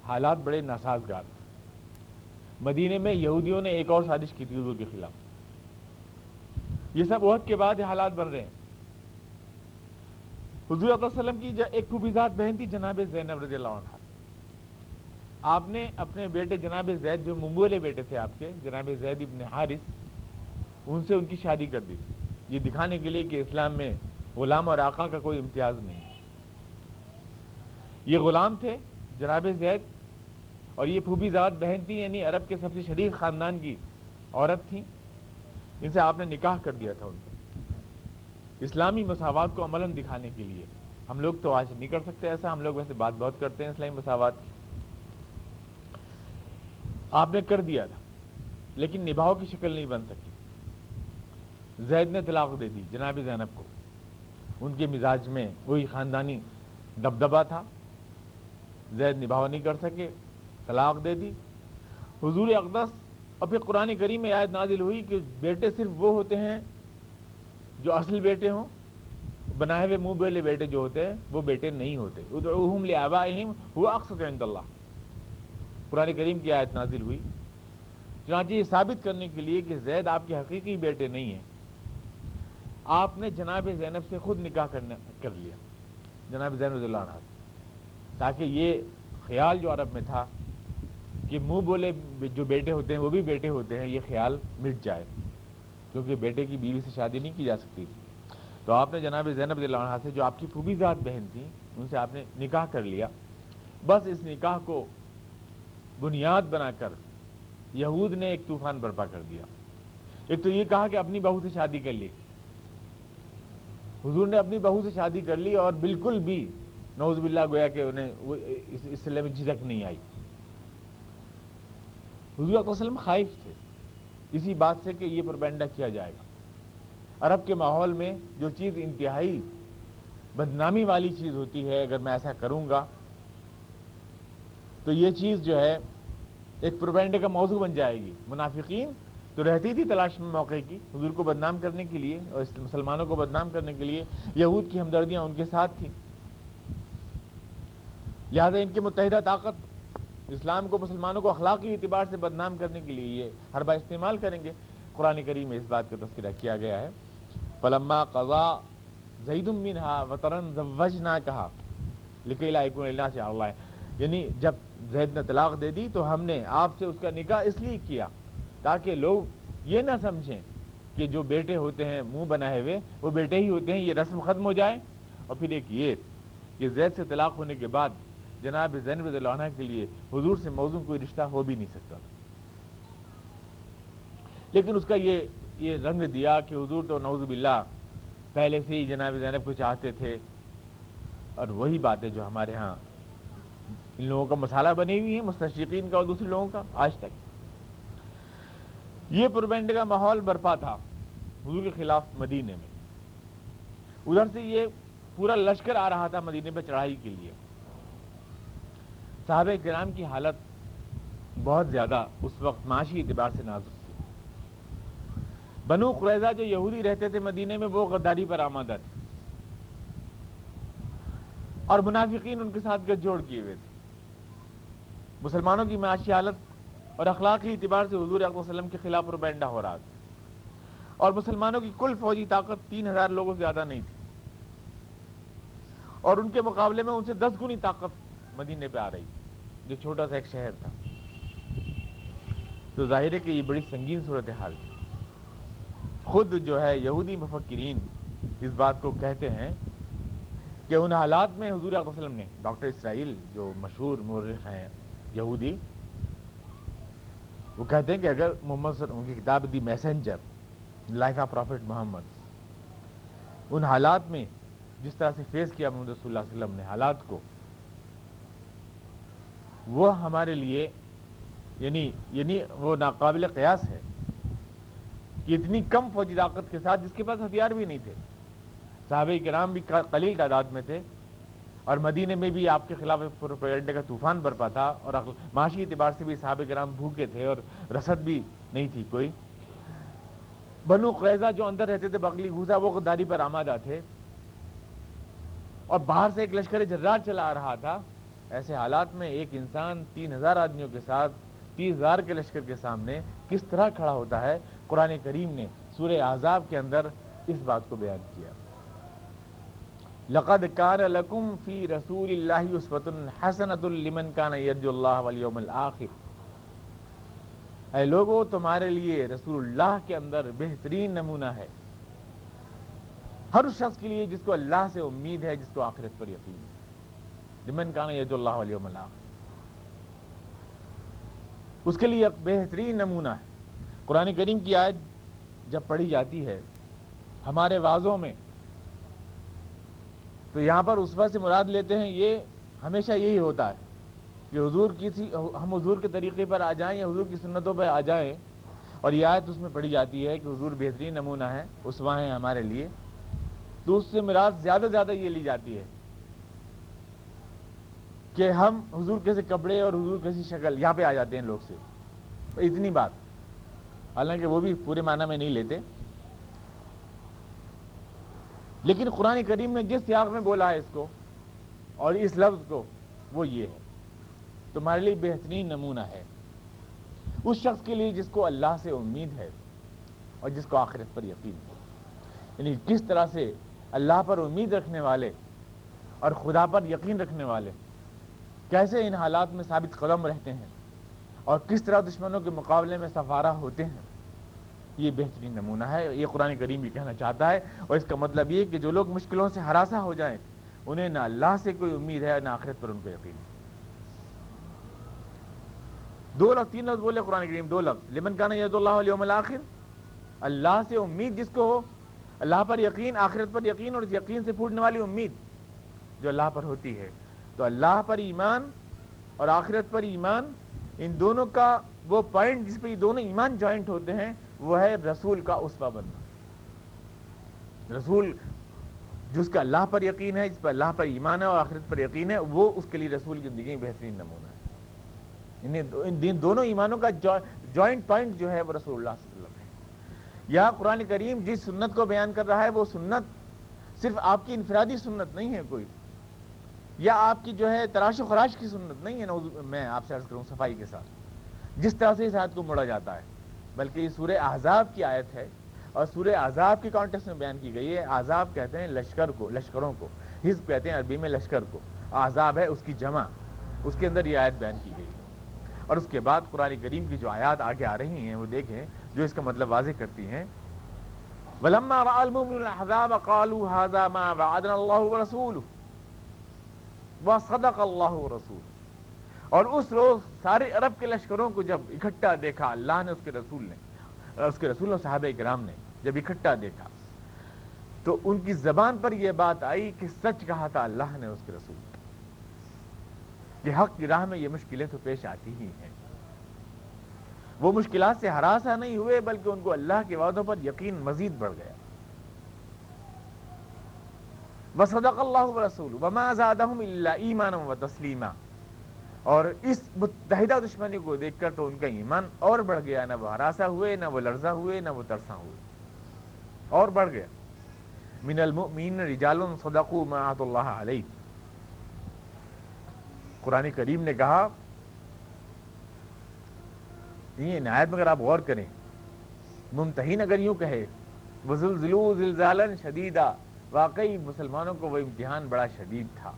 حالات بڑے ناسازگار مدینے میں یہودیوں نے ایک اور سازش کی تھی حضور کے خلاف۔ یہ سب وقت کے بعد یہ حالات بن رہے ہیں۔ حضور علیہ وسلم کی ایک خوبیزات بہن تھی جناب زینب رضی اللہ عنہ۔ آپ نے اپنے بیٹے جناب زید جو ممبولے بیٹے تھے آپ کے، جناب زید ابن حارث، ان سے ان کی شادی کر دی۔ یہ دکھانے کے لیے کہ اسلام میں غلام اور آقا کا کوئی امتیاز نہیں یہ غلام تھے جناب زید، اور یہ پھوبی ذات بہن تھی یعنی عرب کے سب سے شریف خاندان کی عورت تھی ان سے آپ نے نکاح کر دیا تھا ان کو۔ اسلامی مساوات کو عملاً دکھانے کے لیے۔ ہم لوگ تو آج نہیں کر سکتے ایسا، ہم لوگ ویسے بات بہت کرتے ہیں اسلامی مساوات کی۔ آپ نے کر دیا تھا، لیکن نباؤ کی شکل نہیں بن سکی۔ زید نے طلاق دے دی جناب زینب کو۔ ان کے مزاج میں وہی خاندانی دبدبا تھا۔ زید نباہ نہیں کر سکے، طلاق دے دی۔ حضور اقدس اور پھر قرآن کریم میں آیت نازل ہوئی کہ بیٹے صرف وہ ہوتے ہیں جو اصل بیٹے ہوں۔ بنائے ہوئے منہ بیلے بیٹے جو ہوتے ہیں، وہ بیٹے نہیں ہوتے۔ ہوا اکثر اللہ۔ قرآن کریم کی آیت نازل ہوئی۔ چنانچہ یہ ثابت کرنے کے لیے کہ زید آپ کے حقیقی بیٹے نہیں ہیں۔ آپ نے جناب زینب سے خود نکاح کرنا کر لیا، جناب زین اللہ عنہ۔ تاکہ یہ خیال جو عرب میں تھا کہ منہ بولے جو بیٹے ہوتے ہیں، وہ بھی بیٹے ہوتے ہیں، یہ خیال مٹ جائے۔ کیونکہ بیٹے کی بیوی سے شادی نہیں کی جا سکتی تو آپ نے جناب زینب اللہ عنہ سے جو آپ کی پھوبی ذات بہن تھی ان سے آپ نے نکاح کر لیا۔ بس اس نکاح کو بنیاد بنا کر یہود نے ایک طوفان برپا کر دیا۔ ایک تو یہ کہا کہ اپنی بہو سے شادی کر لی۔ حضور نے اپنی بہو سے شادی کر لی اور بالکل بھی نوز باللہ گویا کہ انہیں اس سلے میں جھجک نہیں آئی۔ حضور علیہ وسلم خائف تھے۔ اسی بات سے کہ یہ پربینڈا کیا جائے گا۔ عرب کے ماحول میں جو چیز انتہائی بدنامی والی چیز ہوتی ہے، اگر میں ایسا کروں گا، تو یہ چیز جو ہے، ایک پروپینڈے کا موضوع بن جائے گی۔ منافقین تو رہتی تھی تلاش میں موقع کی، حضور کو بدنام کرنے کے لیے اور مسلمانوں کو بدنام کرنے کے لیے یہود کی ہمدردیاں ان کے ساتھ تھیں۔ لہٰذا ان کی متحدہ طاقت اسلام کو، مسلمانوں کو اخلاقی اعتبار سے بدنام کرنے کے لیے یہ ہر بار استعمال کریں گے۔ قرآن کریم میں اس بات کا تذکرہ کیا گیا ہے۔ پلما قضا زید منہا وطرن زوج نہ کہا لکھ اللہ سے اللہ یعنی جب زید نے طلاق دے دی تو ہم نے آپ سے اس کا نکاح اس لیے کیا۔ تاکہ لوگ یہ نہ سمجھیں کہ جو بیٹے ہوتے ہیں منہ بنائے ہوئے، وہ بیٹے ہی ہوتے ہیں، یہ رسم ختم ہو جائے۔ اور پھر ایک یہ کہ زید سے طلاق ہونے کے بعد جناب زین رضی عنہ کے لیے حضور سے موضوع کوئی رشتہ ہو بھی نہیں سکتا۔ لیکن اس کا یہ یہ رنگ دیا کہ حضور تو نوز باللہ پہلے سے ہی جناب زینب کو چاہتے تھے۔ اور وہی باتیں جو ہمارے ہاں ان لوگوں کا مسالہ بنی ہوئی ہے مستشقین کا اور دوسرے لوگوں کا، آج تک۔ یہ پروبینڈ کا ماحول برپا تھا حضور کے خلاف مدینے میں۔ ادھر سے یہ پورا لشکر آ رہا تھا مدینے پہ چڑھائی کے لیے۔ صحابہ کرام کی حالت بہت زیادہ اس وقت معاشی اعتبار سے نازک تھی۔ بنو قریضہ جو یہودی رہتے تھے مدینے میں، وہ غداری پر آمادہ تھے۔ اور منافقین ان کے ساتھ گٹھ جوڑ کیے ہوئے تھے۔ مسلمانوں کی معاشی حالت اور اخلاقی اعتبار سے حضور علیہ وسلم کے خلاف روبینڈا ہو رہا تھا۔ اور مسلمانوں کی کل فوجی طاقت تین ہزار لوگوں سے زیادہ نہیں تھی۔ اور ان کے مقابلے میں ان سے دس گنی طاقت مدینے پہ آ رہی جو چھوٹا سا ایک شہر تھا۔ تو ظاہر ہے کہ یہ بڑی سنگین صورت حال تھی۔ خود جو ہے یہودی مفکرین اس بات کو کہتے ہیں کہ ان حالات میں حضور علیہ وسلم نے، ڈاکٹر اسرائیل جو مشہور مورخ ہیں، یہودی وہ کہتے ہیں کہ اگر محمد صلی ان کی کتاب the messenger life of prophet Muhammad, ان حالات میں جس طرح سے فیس کیا محمد رسول اللہ علیہ وسلم نے حالات کو، وہ ہمارے لیے یعنی یعنی وہ ناقابل قیاس ہے کہ اتنی کم فوجی طاقت کے ساتھ، جس کے پاس ہتھیار بھی نہیں تھے۔ صحابہ کرام بھی قلیل تعداد میں تھے۔ اور مدینے میں بھی آپ کے خلاف پروپیگنڈے کا طوفان برپا تھا اور معاشی اعتبار سے بھی صحابہ کرام بھوکے تھے اور رسد بھی نہیں تھی کوئی۔ بنو قیضہ جو اندر رہتے تھے بغلی گھوسا وہ غداری پر آمادہ تھے۔ اور باہر سے ایک لشکر جرار چلا آ رہا تھا۔ ایسے حالات میں ایک انسان تین ہزار آدمیوں کے ساتھ، تیس ہزار کے لشکر کے سامنے کس طرح کھڑا ہوتا ہے؟ قرآن کریم نے سورہ عذاب کے اندر اس بات کو بیان کیا۔ لقد کان لکم فی رسول اللہ عصفت حسنت لمن کان یرج اللہ والیوم الاخر اے لوگو، تمہارے لیے رسول اللہ کے اندر بہترین نمونہ ہے۔ ہر شخص کے لیے جس کو اللہ سے امید ہے، جس کو آخرت پر یقین ہے۔ لمن کان یرج اللہ والیوم الاخر اس کے لیے ایک بہترین نمونہ ہے۔ قرآن کریم کی آیت جب پڑھی جاتی ہے، ہمارے واضحوں میں تو یہاں پر اس سے مراد لیتے ہیں یہ ہمیشہ یہی ہوتا ہے کہ حضور کسی ہم حضور کے طریقے پر آ جائیں یا حضور کی سنتوں پر آ جائیں اور یہ آیت اس میں پڑھی جاتی ہے کہ حضور بہترین نمونہ ہے اس ہے ہمارے لیے۔ تو اس سے مراد زیادہ زیادہ یہ لی جاتی ہے کہ ہم حضور کیسے کپڑے اور حضور کیسی شکل، یہاں پہ آ جاتے ہیں لوگ سے۔ اتنی بات۔ حالانکہ وہ بھی پورے معنی میں نہیں لیتے۔ لیکن قرآن کریم نے جس سیاق میں بولا ہے اس کو اور اس لفظ کو، وہ یہ ہے۔ تمہارے لیے بہترین نمونہ ہے۔ اس شخص کے لیے جس کو اللہ سے امید ہے اور جس کو آخرت پر یقین ہے۔ یعنی کس طرح سے اللہ پر امید رکھنے والے اور خدا پر یقین رکھنے والے کیسے ان حالات میں ثابت قدم رہتے ہیں اور کس طرح دشمنوں کے مقابلے میں سفارہ ہوتے ہیں۔ یہ بہترین نمونہ ہے، یہ قرآن کریم بھی کہنا چاہتا ہے۔ اور اس کا مطلب یہ کہ جو لوگ مشکلوں سے ہراساں ہو جائیں، انہیں نہ اللہ سے کوئی امید ہے، نہ آخرت پر ان کو یقین۔ ہے دو لفظ، تین لفظ بولے قرآن کریم، دو لفظ۔ لمن کا ید اللہ علیہ الآخر؟ اللہ سے امید جس کو ہو، اللہ پر یقین، آخرت پر یقین، اور اس یقین سے پھوٹنے والی امید جو اللہ پر ہوتی ہے۔ تو اللہ پر ایمان اور آخرت پر ایمان، ان دونوں کا وہ پوائنٹ جس پہ یہ دونوں ایمان جوائنٹ ہوتے ہیں وہ ہے رسول کا اسوا بننا رسول جس کا اللہ پر یقین ہے جس پر اللہ پر ایمان ہے اور آخرت پر یقین ہے، وہ اس کے لیے رسول کی زندگی بہترین نمونہ ہے۔ یعنی ان دونوں ایمانوں کا جوائنٹ پوائنٹ جو ہے وہ رسول اللہ صلی اللہ علیہ وسلم ہے۔ یا قرآن کریم جس سنت کو بیان کر رہا ہے، وہ سنت صرف آپ کی انفرادی سنت نہیں ہے کوئی۔ یا آپ کی جو ہے تراش و خراش کی سنت نہیں ہے نا میں آپ سے عرض کروں صفائی کے ساتھ۔ جس طرح سے اس آیت کو مڑا جاتا ہے۔ بلکہ یہ سورہ احزاب کی آیت ہے اور سورہ احزاب کی کانٹیکس میں بیان کی گئی ہے۔ احزاب کہتے ہیں لشکر کو، لشکروں کو۔ حزب کہتے ہیں عربی میں لشکر کو۔ احزاب ہے اس کی جمع۔ اس کے اندر یہ آیت بیان کی گئی اور اس کے بعد قرآن کریم کی جو آیات آگے آ رہی ہیں، وہ دیکھیں جو اس کا مطلب واضح کرتی ہیں۔ ولما الحزاب قالوا هذا ما وعدنا الله ورسوله صدق اللہ رسول اور اس روز سارے عرب کے لشکروں کو جب اکٹھا دیکھا، اللہ نے اس کے رسول نے، اس کے رسول صحابہ کرام نے جب اکٹھا دیکھا، تو ان کی زبان پر یہ بات آئی کہ سچ کہا تھا، اللہ نے اس کے رسول کہ حق کی راہ میں یہ مشکلیں تو پیش آتی ہی ہیں۔ وہ مشکلات سے ہراسا نہیں ہوئے، بلکہ ان کو اللہ کے وعدوں پر یقین مزید بڑھ گیا۔ وصدق اللہ رسول وما زادہم اللہ ایمان و تسلیمہ اور اس متحدہ دشمنی کو دیکھ کر تو ان کا ایمان اور بڑھ گیا، نہ وہ ہراسا ہوئے، نہ وہ لرزا ہوئے، نہ وہ ترسا ہوئے، اور بڑھ گیا۔ من المؤمنین رجال صدقوا ما آت اللہ علیہ۔ قرآن کریم نے کہا، یہ نہایت میں اگر آپ غور کریں۔ ممتحین اگر یوں کہے وزلزلو زلزالا شدیدہ واقعی مسلمانوں کو وہ امتحان بڑا شدید تھا۔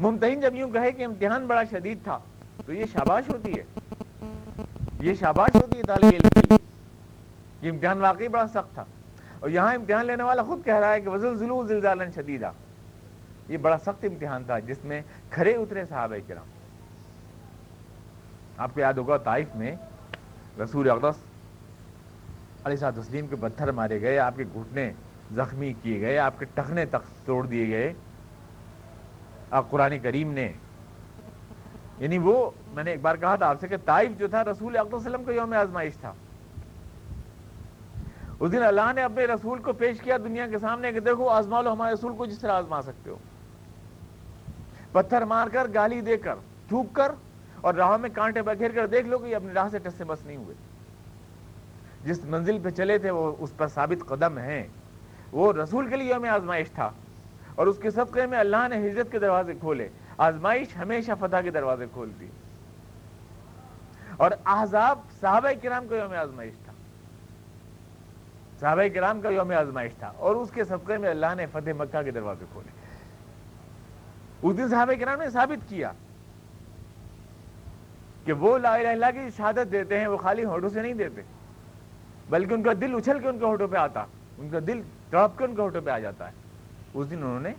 ممتحن جب یوں کہے کہ امتحان بڑا شدید تھا، تو یہ شاباش ہوتی ہے۔ یہ شاباش ہوتی ہے طالب علم کے لیے یہ امتحان واقعی بڑا سخت تھا۔ اور یہاں امتحان لینے والا خود کہہ رہا ہے کہ وزل ضلع زلزال شدیدہ۔ یہ بڑا سخت امتحان تھا جس میں کھڑے اترے صحابہ کرام۔ آپ کو یاد ہوگا طائف میں رسول اقدس علیہ صاحب تسلیم کے پتھر مارے گئے، آپ کے گھٹنے زخمی کیے گئے، آپ کے ٹخنے تک توڑ دیے گئے۔ قرآن کریم نے۔ یعنی وہ، میں نے ایک بار کہا تھا آپ سے کہ طائف جو تھا، رسول وسلم کا یوم آزمائش تھا۔ اس دن اللہ نے اپنے رسول کو پیش کیا دنیا کے سامنے کہ دیکھو آزما لو ہمارے رسول کو، جس طرح آزما سکتے ہو۔ پتھر مار کر، گالی دے کر، تھوک کر اور راہ میں کانٹے بکھیر کر دیکھ لو کہ اپنی راہ سے ٹس سے بس نہیں ہوئے۔ جس منزل پہ چلے تھے، وہ اس پر ثابت قدم ہیں۔ وہ رسول کے لیے یوم آزمائش تھا۔ اور اس کے صدقے میں اللہ نے ہجرت کے دروازے کھولے۔ آزمائش ہمیشہ فتح کے دروازے کھولتی۔ اور احزاب صحابہ کرام کا یوم آزمائش تھا۔ صحابہ کرام کا یوم آزمائش تھا اور اس کے صدقے میں اللہ نے فتح مکہ کے دروازے کھولے۔ اس دن صحابہ کرام نے ثابت کیا کہ وہ لا الہ اللہ کی شہادت دیتے ہیں، وہ خالی ہوٹوں سے نہیں دیتے۔ بلکہ ان کا دل اچھل کے ان کے ہوٹوں پہ آتا، ان کا دل تڑپ کے ان کے ہوٹوں پہ آ جاتا ہے۔ اس دن انہوں نے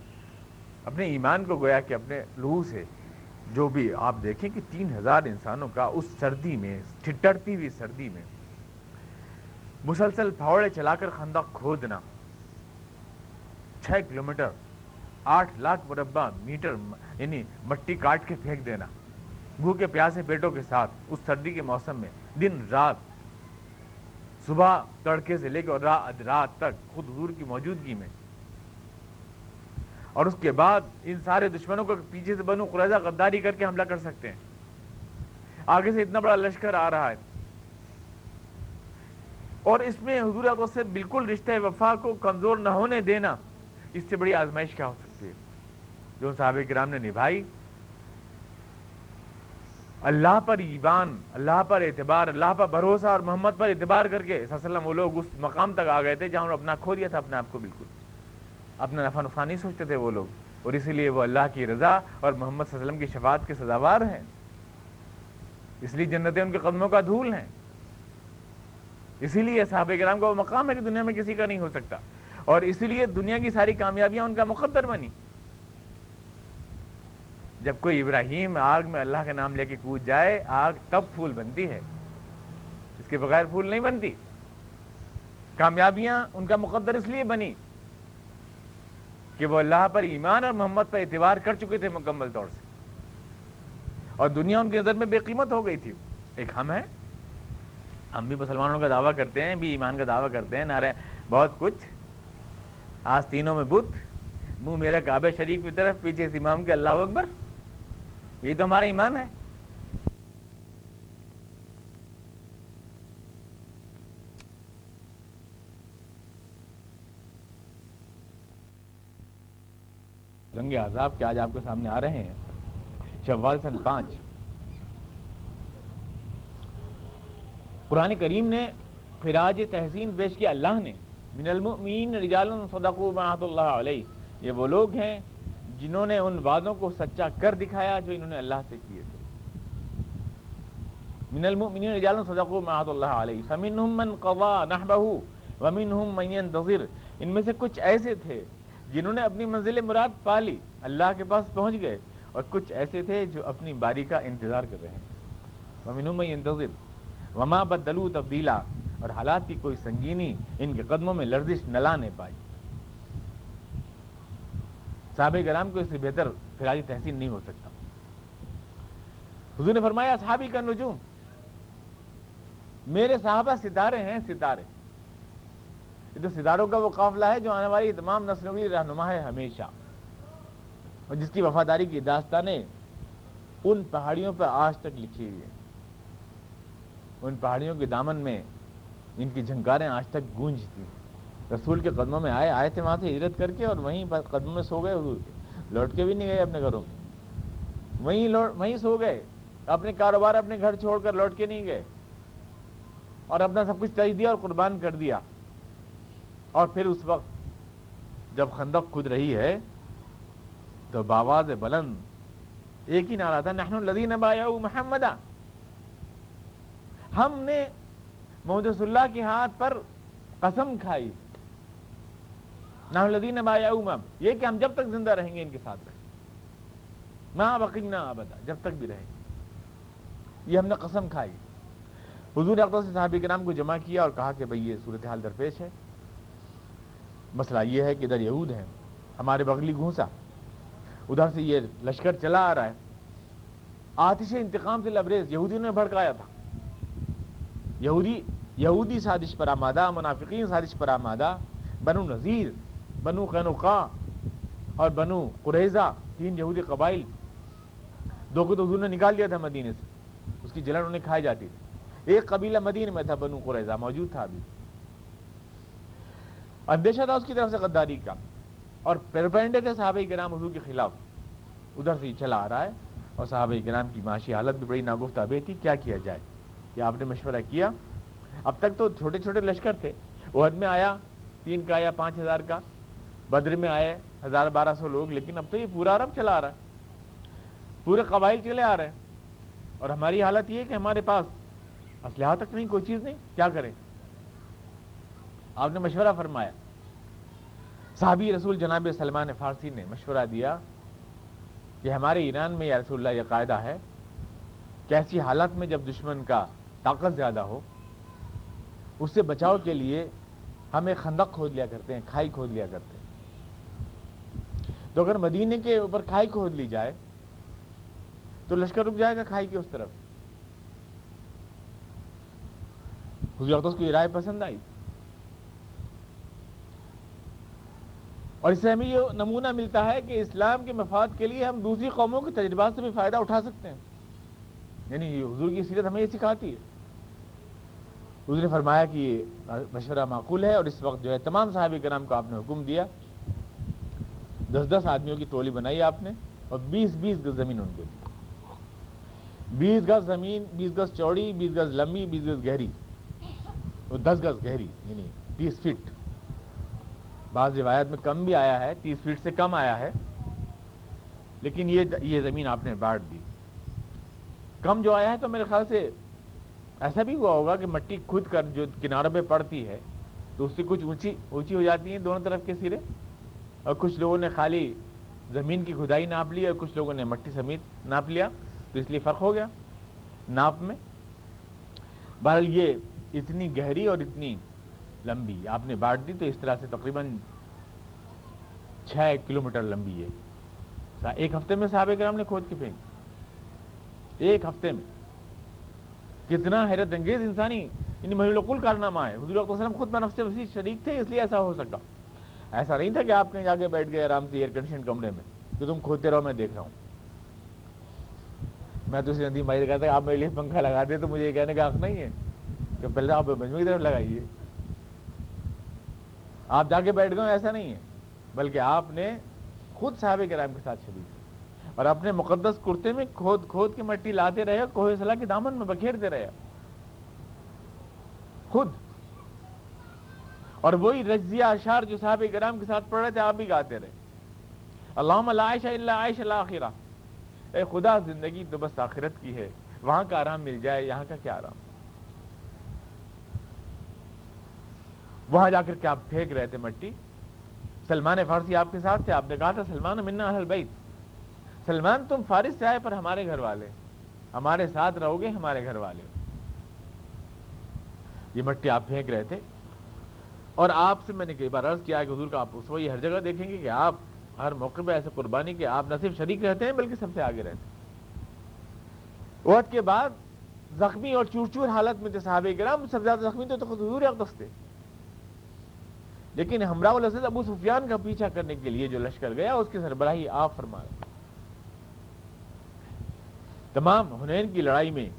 اپنے ایمان کو گویا کہ اپنے لوہ سے جو بھی آپ دیکھیں کہ تین ہزار انسانوں کا اس سردی میں ٹھٹڑتی ہوئی سردی میں، مسلسل پھاوڑے چلا کر خندق کھودنا، چھ کلومیٹر، آٹھ لاکھ مربع میٹر یعنی مٹی کاٹ کے پھینک دینا بھوکے پیاسے پیٹوں کے ساتھ اس سردی کے موسم میں، دن رات، صبح تڑکے سے لے کے رات رات تک خود حضور کی موجودگی میں۔ اور اس کے بعد ان سارے دشمنوں کو پیچھے سے بنو قریضہ غداری کر کے حملہ کر سکتے ہیں۔ آگے سے اتنا بڑا لشکر آ رہا ہے۔ اور اس میں حضور سے بالکل رشتہ وفا کو کمزور نہ ہونے دینا اس سے بڑی آزمائش کیا ہو سکتی ہے۔ جو صحابہ کرام نے نبھائی۔ اللہ پر ایمان، اللہ پر اعتبار، اللہ پر بھروسہ اور محمد پر اعتبار کر کے وسلم وہ لوگ اس مقام تک آ گئے تھے جہاں انہوں نے اپنا کھو دیا تھا اپنے آپ کو بالکل۔ اپنا نفع نفع نہیں سوچتے تھے وہ لوگ۔ اور اسی لیے وہ اللہ کی رضا اور محمد صلی اللہ علیہ وسلم کی شفاعت کے سزاوار ہیں۔ اس لیے جنتیں ان کے قدموں کا دھول ہیں۔ اسی لیے صحابہ کرام کا وہ مقام ہے کہ دنیا میں کسی کا نہیں ہو سکتا۔ اور اسی لیے دنیا کی ساری کامیابیاں ان کا مقدر بنی۔ جب کوئی ابراہیم آگ میں اللہ کا نام لے کے کود جائے، آگ تب پھول بنتی ہے۔ اس کے بغیر پھول نہیں بنتی۔ کامیابیاں ان کا مقدر اس لیے بنی۔ کہ وہ اللہ پر ایمان اور محمد پر اعتبار کر چکے تھے مکمل طور سے۔ اور دنیا ان کی نظر میں بے قیمت ہو گئی تھی۔ ایک ہم ہیں۔ ہم بھی مسلمانوں کا دعویٰ کرتے ہیں، بھی ایمان کا دعویٰ کرتے ہیں۔ نعرے بہت کچھ۔ آج تینوں میں بدھ منہ میرا کعبہ شریف کی طرف، پیچھے امام کے اللہ اکبر۔ یہ تو ہمارا ایمان ہے۔ رنگ عذاب کے آج آپ کے سامنے آ رہے ہیں۔ شوال سن پانچ۔ قرآن کریم نے فراج تحسین پیش کیا اللہ نے۔ من المؤمنین رجال صدقوا معاہد اللہ علیہ۔ یہ وہ لوگ ہیں جنہوں نے ان وعدوں کو سچا کر دکھایا جو انہوں نے اللہ سے کیے تھے۔ من المؤمنین رجال صدقوا معاہد اللہ علیہ۔ فمنہم من قضا نحبہ ومنہم من ينتظر ان میں سے کچھ ایسے تھے جنہوں نے اپنی منزل مراد پا لی، اللہ کے پاس پہنچ گئے اور کچھ ایسے تھے جو اپنی باری کا انتظار کر رہے ہیں۔ ومنہم من وما بدلو تبدیلا اور حالات کی کوئی سنگینی ان کے قدموں میں لرزش نہ لانے پائی۔ صحابہ کرام کو اس سے بہتر فراجی تحسین نہیں ہو سکتا۔ حضور نے فرمایا صحابی کا نجوم۔ میرے صحابہ ستارے ہیں، ستارے۔ یہ تو ستاروں کا وہ قافلہ ہے جو آنے والی تمام نسلوں کی رہنما ہے ہمیشہ۔ اور جس کی وفاداری کی داستانیں ان پہاڑیوں پر آج تک لکھی ہوئی ہیں۔ ان پہاڑیوں کے دامن میں ان کی جھنکاریں آج تک گونجتی رسول کے قدموں میں آئے آئے تھے وہاں سے ہجرت کر کے اور وہیں قدموں میں سو گئے۔ لوٹ کے بھی نہیں گئے اپنے گھروں میں۔ وہیں لوٹ، وہیں سو گئے۔ اپنے کاروبار اپنے گھر چھوڑ کر لوٹ کے نہیں گئے۔ اور اپنا سب کچھ تج دیا اور قربان کر دیا۔ اور پھر اس وقت جب خندق خود رہی ہے، تو باواز بلند، ایک ہی نعرہ تھا، نحن الذین بایعوا محمدہ ہم نے محمد اللہ کے ہاتھ پر قسم کھائی۔ الدین یہ کہ ہم جب تک زندہ رہیں گے ان کے ساتھ رہیں۔ ماں بقین نہ آبدا جب تک بھی رہیں۔ گے یہ ہم نے قسم کھائی۔ حضور اقدام سے صحابی کے نام کو جمع کیا اور کہا کہ بھئی یہ صورتحال درپیش ہے۔ مسئلہ یہ ہے کہ ادھر یہود ہیں، ہمارے بغلی گھونسا۔ ادھر سے یہ لشکر چلا آ رہا ہے۔ آتش انتقام سے لبریز یہودیوں نے بھڑکایا تھا۔ یہودی یہودی سازش پر آمادہ، منافقین سازش پر آمادہ، بنو نذیر، بنو قینوقا اور بنو قریضہ تین یہودی قبائل۔ دو کو تو حضور نے نکال دیا تھا مدینے سے۔ اس کی جلن انہیں کھائی جاتی تھی۔ ایک قبیلہ مدینے میں تھا، بنو قریضہ موجود تھا ابھی۔ اندیشہ تھا اس کی طرف سے غداری کا۔ اور پیرپینڈے تھے صحابہ کرام حضور کے خلاف۔ ادھر سے چلا آ رہا ہے اور صحابہ کرام کی معاشی حالت بھی بڑی ناگفتہ بے تھی۔ کیا کیا جائے؟ کہ آپ نے مشورہ کیا؟ اب تک تو چھوٹے چھوٹے لشکر تھے۔ عہد میں آیا، تین کا یا پانچ ہزار کا۔ بدر میں آئے، ہزار بارہ سو لوگ، لیکن اب تو یہ پورا عرب چلا آ رہا ہے۔ پورے قبائل چلے آ رہے ہیں۔ اور ہماری حالت یہ ہے کہ ہمارے پاس اسلحہ تک نہیں، کوئی چیز نہیں۔ کیا کریں؟ آپ نے مشورہ فرمایا۔ صحابی رسول جناب سلمان فارسی نے مشورہ دیا کہ ہمارے ایران میں یا رسول اللہ یہ قاعدہ ہے کہ ایسی حالت میں جب دشمن کا طاقت زیادہ ہو، اس سے بچاؤ کے لیے ہم ایک خندق کھود لیا کرتے ہیں، کھائی کھود لیا کرتے ہیں۔ تو اگر مدینے کے اوپر کھائی کھود لی جائے، تو لشکر رک جائے گا کھائی کی اس طرف۔ حضور کو یہ رائے پسند آئی۔ اور اس سے ہمیں یہ نمونہ ملتا ہے کہ اسلام کے مفاد کے لیے ہم دوسری قوموں کے تجربات سے بھی فائدہ اٹھا سکتے ہیں۔ یعنی حضور کی سیرت ہمیں یہ سکھاتی ہے۔ حضور نے فرمایا کہ یہ مشورہ معقول ہے اور اس وقت جو ہے تمام صحابی کرام کو آپ نے حکم دیا۔ دس دس آدمیوں کی ٹولی بنائی آپ نے اور بیس بیس گز زمین ان کے۔ لیے بیس گز زمین، بیس گز چوڑی، بیس گز لمبی، بیس گز گہری۔ اور دس گز گہری یعنی تیس فٹ۔ بعض روایت میں کم بھی آیا ہے، تیس فٹ سے کم آیا ہے، لیکن یہ یہ زمین آپ نے بانٹ دی۔ کم جو آیا ہے تو میرے خیال سے ایسا بھی ہوا ہوگا کہ مٹی کھود کر جو کناروں پہ پڑتی ہے، تو اس سے کچھ اونچی اونچی ہو جاتی ہیں دونوں طرف کے سرے اور کچھ لوگوں نے خالی زمین کی کھدائی ناپ لی اور کچھ لوگوں نے مٹی سمیت ناپ لیا، تو اس لیے فرق ہو گیا ناپ میں۔ بہرحال یہ اتنی گہری اور اتنی لمبی۔ آپ نے بانٹ دی تو اس طرح سے تقریباً چھ کلو میٹر لمبی ہے۔ ایک ہفتے میں صحابہ کرام نے کھود کے پھینک۔ ایک ہفتے میں۔ کتنا حیرت انگیز انسانی یعنی محل القل کارنامہ ہے۔ حضور وسلم خود نفس وسیع شریک تھے، اس لیے ایسا ہو سکا ایسا نہیں تھا کہ آپ کہیں جا کے بیٹھ گئے آرام سے ایئر کنڈیشن کمرے میں کہ تم کھودتے رہو، میں دیکھ رہا ہوں۔ میں تو اسی ندی ماہر کہتا آپ میرے لیے پنکھا لگا دے تو مجھے یہ کہنے کا حق نہیں ہے کہ پہلے آپ مجموعی طرف لگائیے۔ آپ جا کے بیٹھ گئے ایسا نہیں ہے۔ بلکہ آپ نے خود صحاب کرام کے ساتھ شریک اور اپنے مقدس کرتے میں کھود کھود کے مٹی لاتے رہے کوہ صلاح کے دامن میں بکھیرتے رہے خود۔ اور وہی رجزیہ اشار جو صحابہ کرام کے ساتھ پڑھ رہے تھے، آپ بھی گاتے رہے۔ اللہم عائشہ اللہ عائش اللہ اے خدا، زندگی تو بس آخرت کی ہے۔ وہاں کا آرام مل جائے، یہاں کا کیا آرام؟ وہاں جا کر کے آپ پھینک رہے تھے مٹی۔ سلمان فارسی آپ کے ساتھ تھے، آپ نے کہا تھا، سلمان، منا اہل بیت۔ سلمان، تم فارس سے آئے پر ہمارے گھر والے۔ ہمارے ساتھ رہو گے ہمارے گھر والے۔ یہ مٹی آپ پھینک رہے تھے۔ اور آپ سے میں نے کئی بار عرض کیا کہ حضور کا آپ اس وہی ہر جگہ دیکھیں گے کہ آپ ہر موقع پہ ایسے قربانی کہ آپ نہ صرف شریک رہتے ہیں بلکہ سب سے آگے رہتے ہیں۔ وقت کے بعد زخمی اور چور چور حالت میں تھے صحابہ کرام، سب زیادہ زخمی تو خود حضور اقدس تھے۔ لیکن ہمراہ الاسد ابو سفیان کا پیچھا کرنے کے لیے جو لشکر گیا، اس کی سربراہی آپ فرما تمام ہنین کی لڑائی میں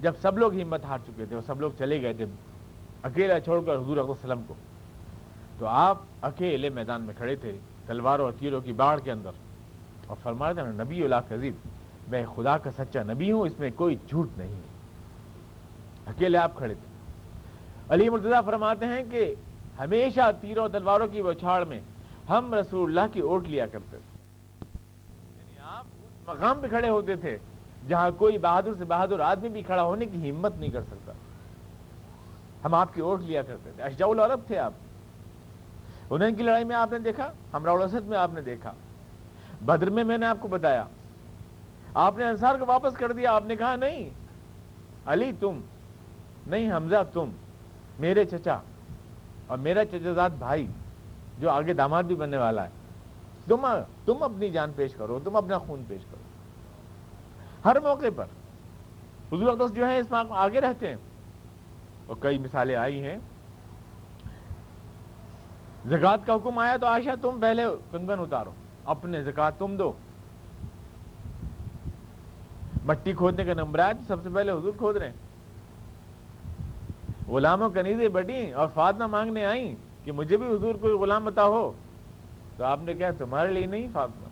جب سب لوگ ہمت ہار چکے تھے اور سب لوگ چلے گئے تھے اکیلا چھوڑ کر حضور وسلم کو، تو آپ اکیلے میدان میں کھڑے تھے تلواروں اور تیروں کی باڑھ کے اندر۔ اور فرما تھے نبی اللہ قزیب میں خدا کا سچا نبی ہوں، اس میں کوئی جھوٹ نہیں ہے۔ اکیلے آپ کھڑے تھے۔ علی مرتضی فرماتے ہیں کہ ہمیشہ تیروں تلواروں کی بچھاڑ میں ہم رسول اللہ کی اوٹ لیا کرتے تھے۔ یعنی آپ اس مقام پہ کھڑے ہوتے تھے جہاں کوئی بہادر سے بہادر آدمی بھی کھڑا ہونے کی ہمت نہیں کر سکتا۔ ہم آپ کی اوٹ لیا کرتے تھے۔ اشجاء العرب تھے آپ۔ انہیں کی لڑائی میں آپ نے دیکھا؟ ہمراہ الاسد میں آپ نے دیکھا۔ بدر میں میں نے آپ کو بتایا۔ آپ نے انصار کو واپس کر دیا۔ آپ نے کہا، نہیں، علی تم، نہیں، حمزہ تم، میرے چچا۔ اور میرا چچزاد بھائی جو آگے داماد بھی بننے والا ہے، تم تم اپنی جان پیش کرو، تم اپنا خون پیش کرو۔ ہر موقع پر حضور اقدس جو ہے اس میں آگے رہتے ہیں۔ اور کئی مثالیں آئی ہیں۔ زکات کا حکم آیا تو آشا تم پہلے کنگن اتارو، اپنے زکات تم دو۔ مٹی کھودنے کا نمبر آیا تو سب سے پہلے حضور کھود رہے ہیں۔ غلاموں کنیزیں بٹی اور فاطمہ مانگنے آئیں کہ مجھے بھی حضور کوئی غلام بتا ہو۔ تو آپ نے کہا، تمہارے لیے نہیں فاطمہ۔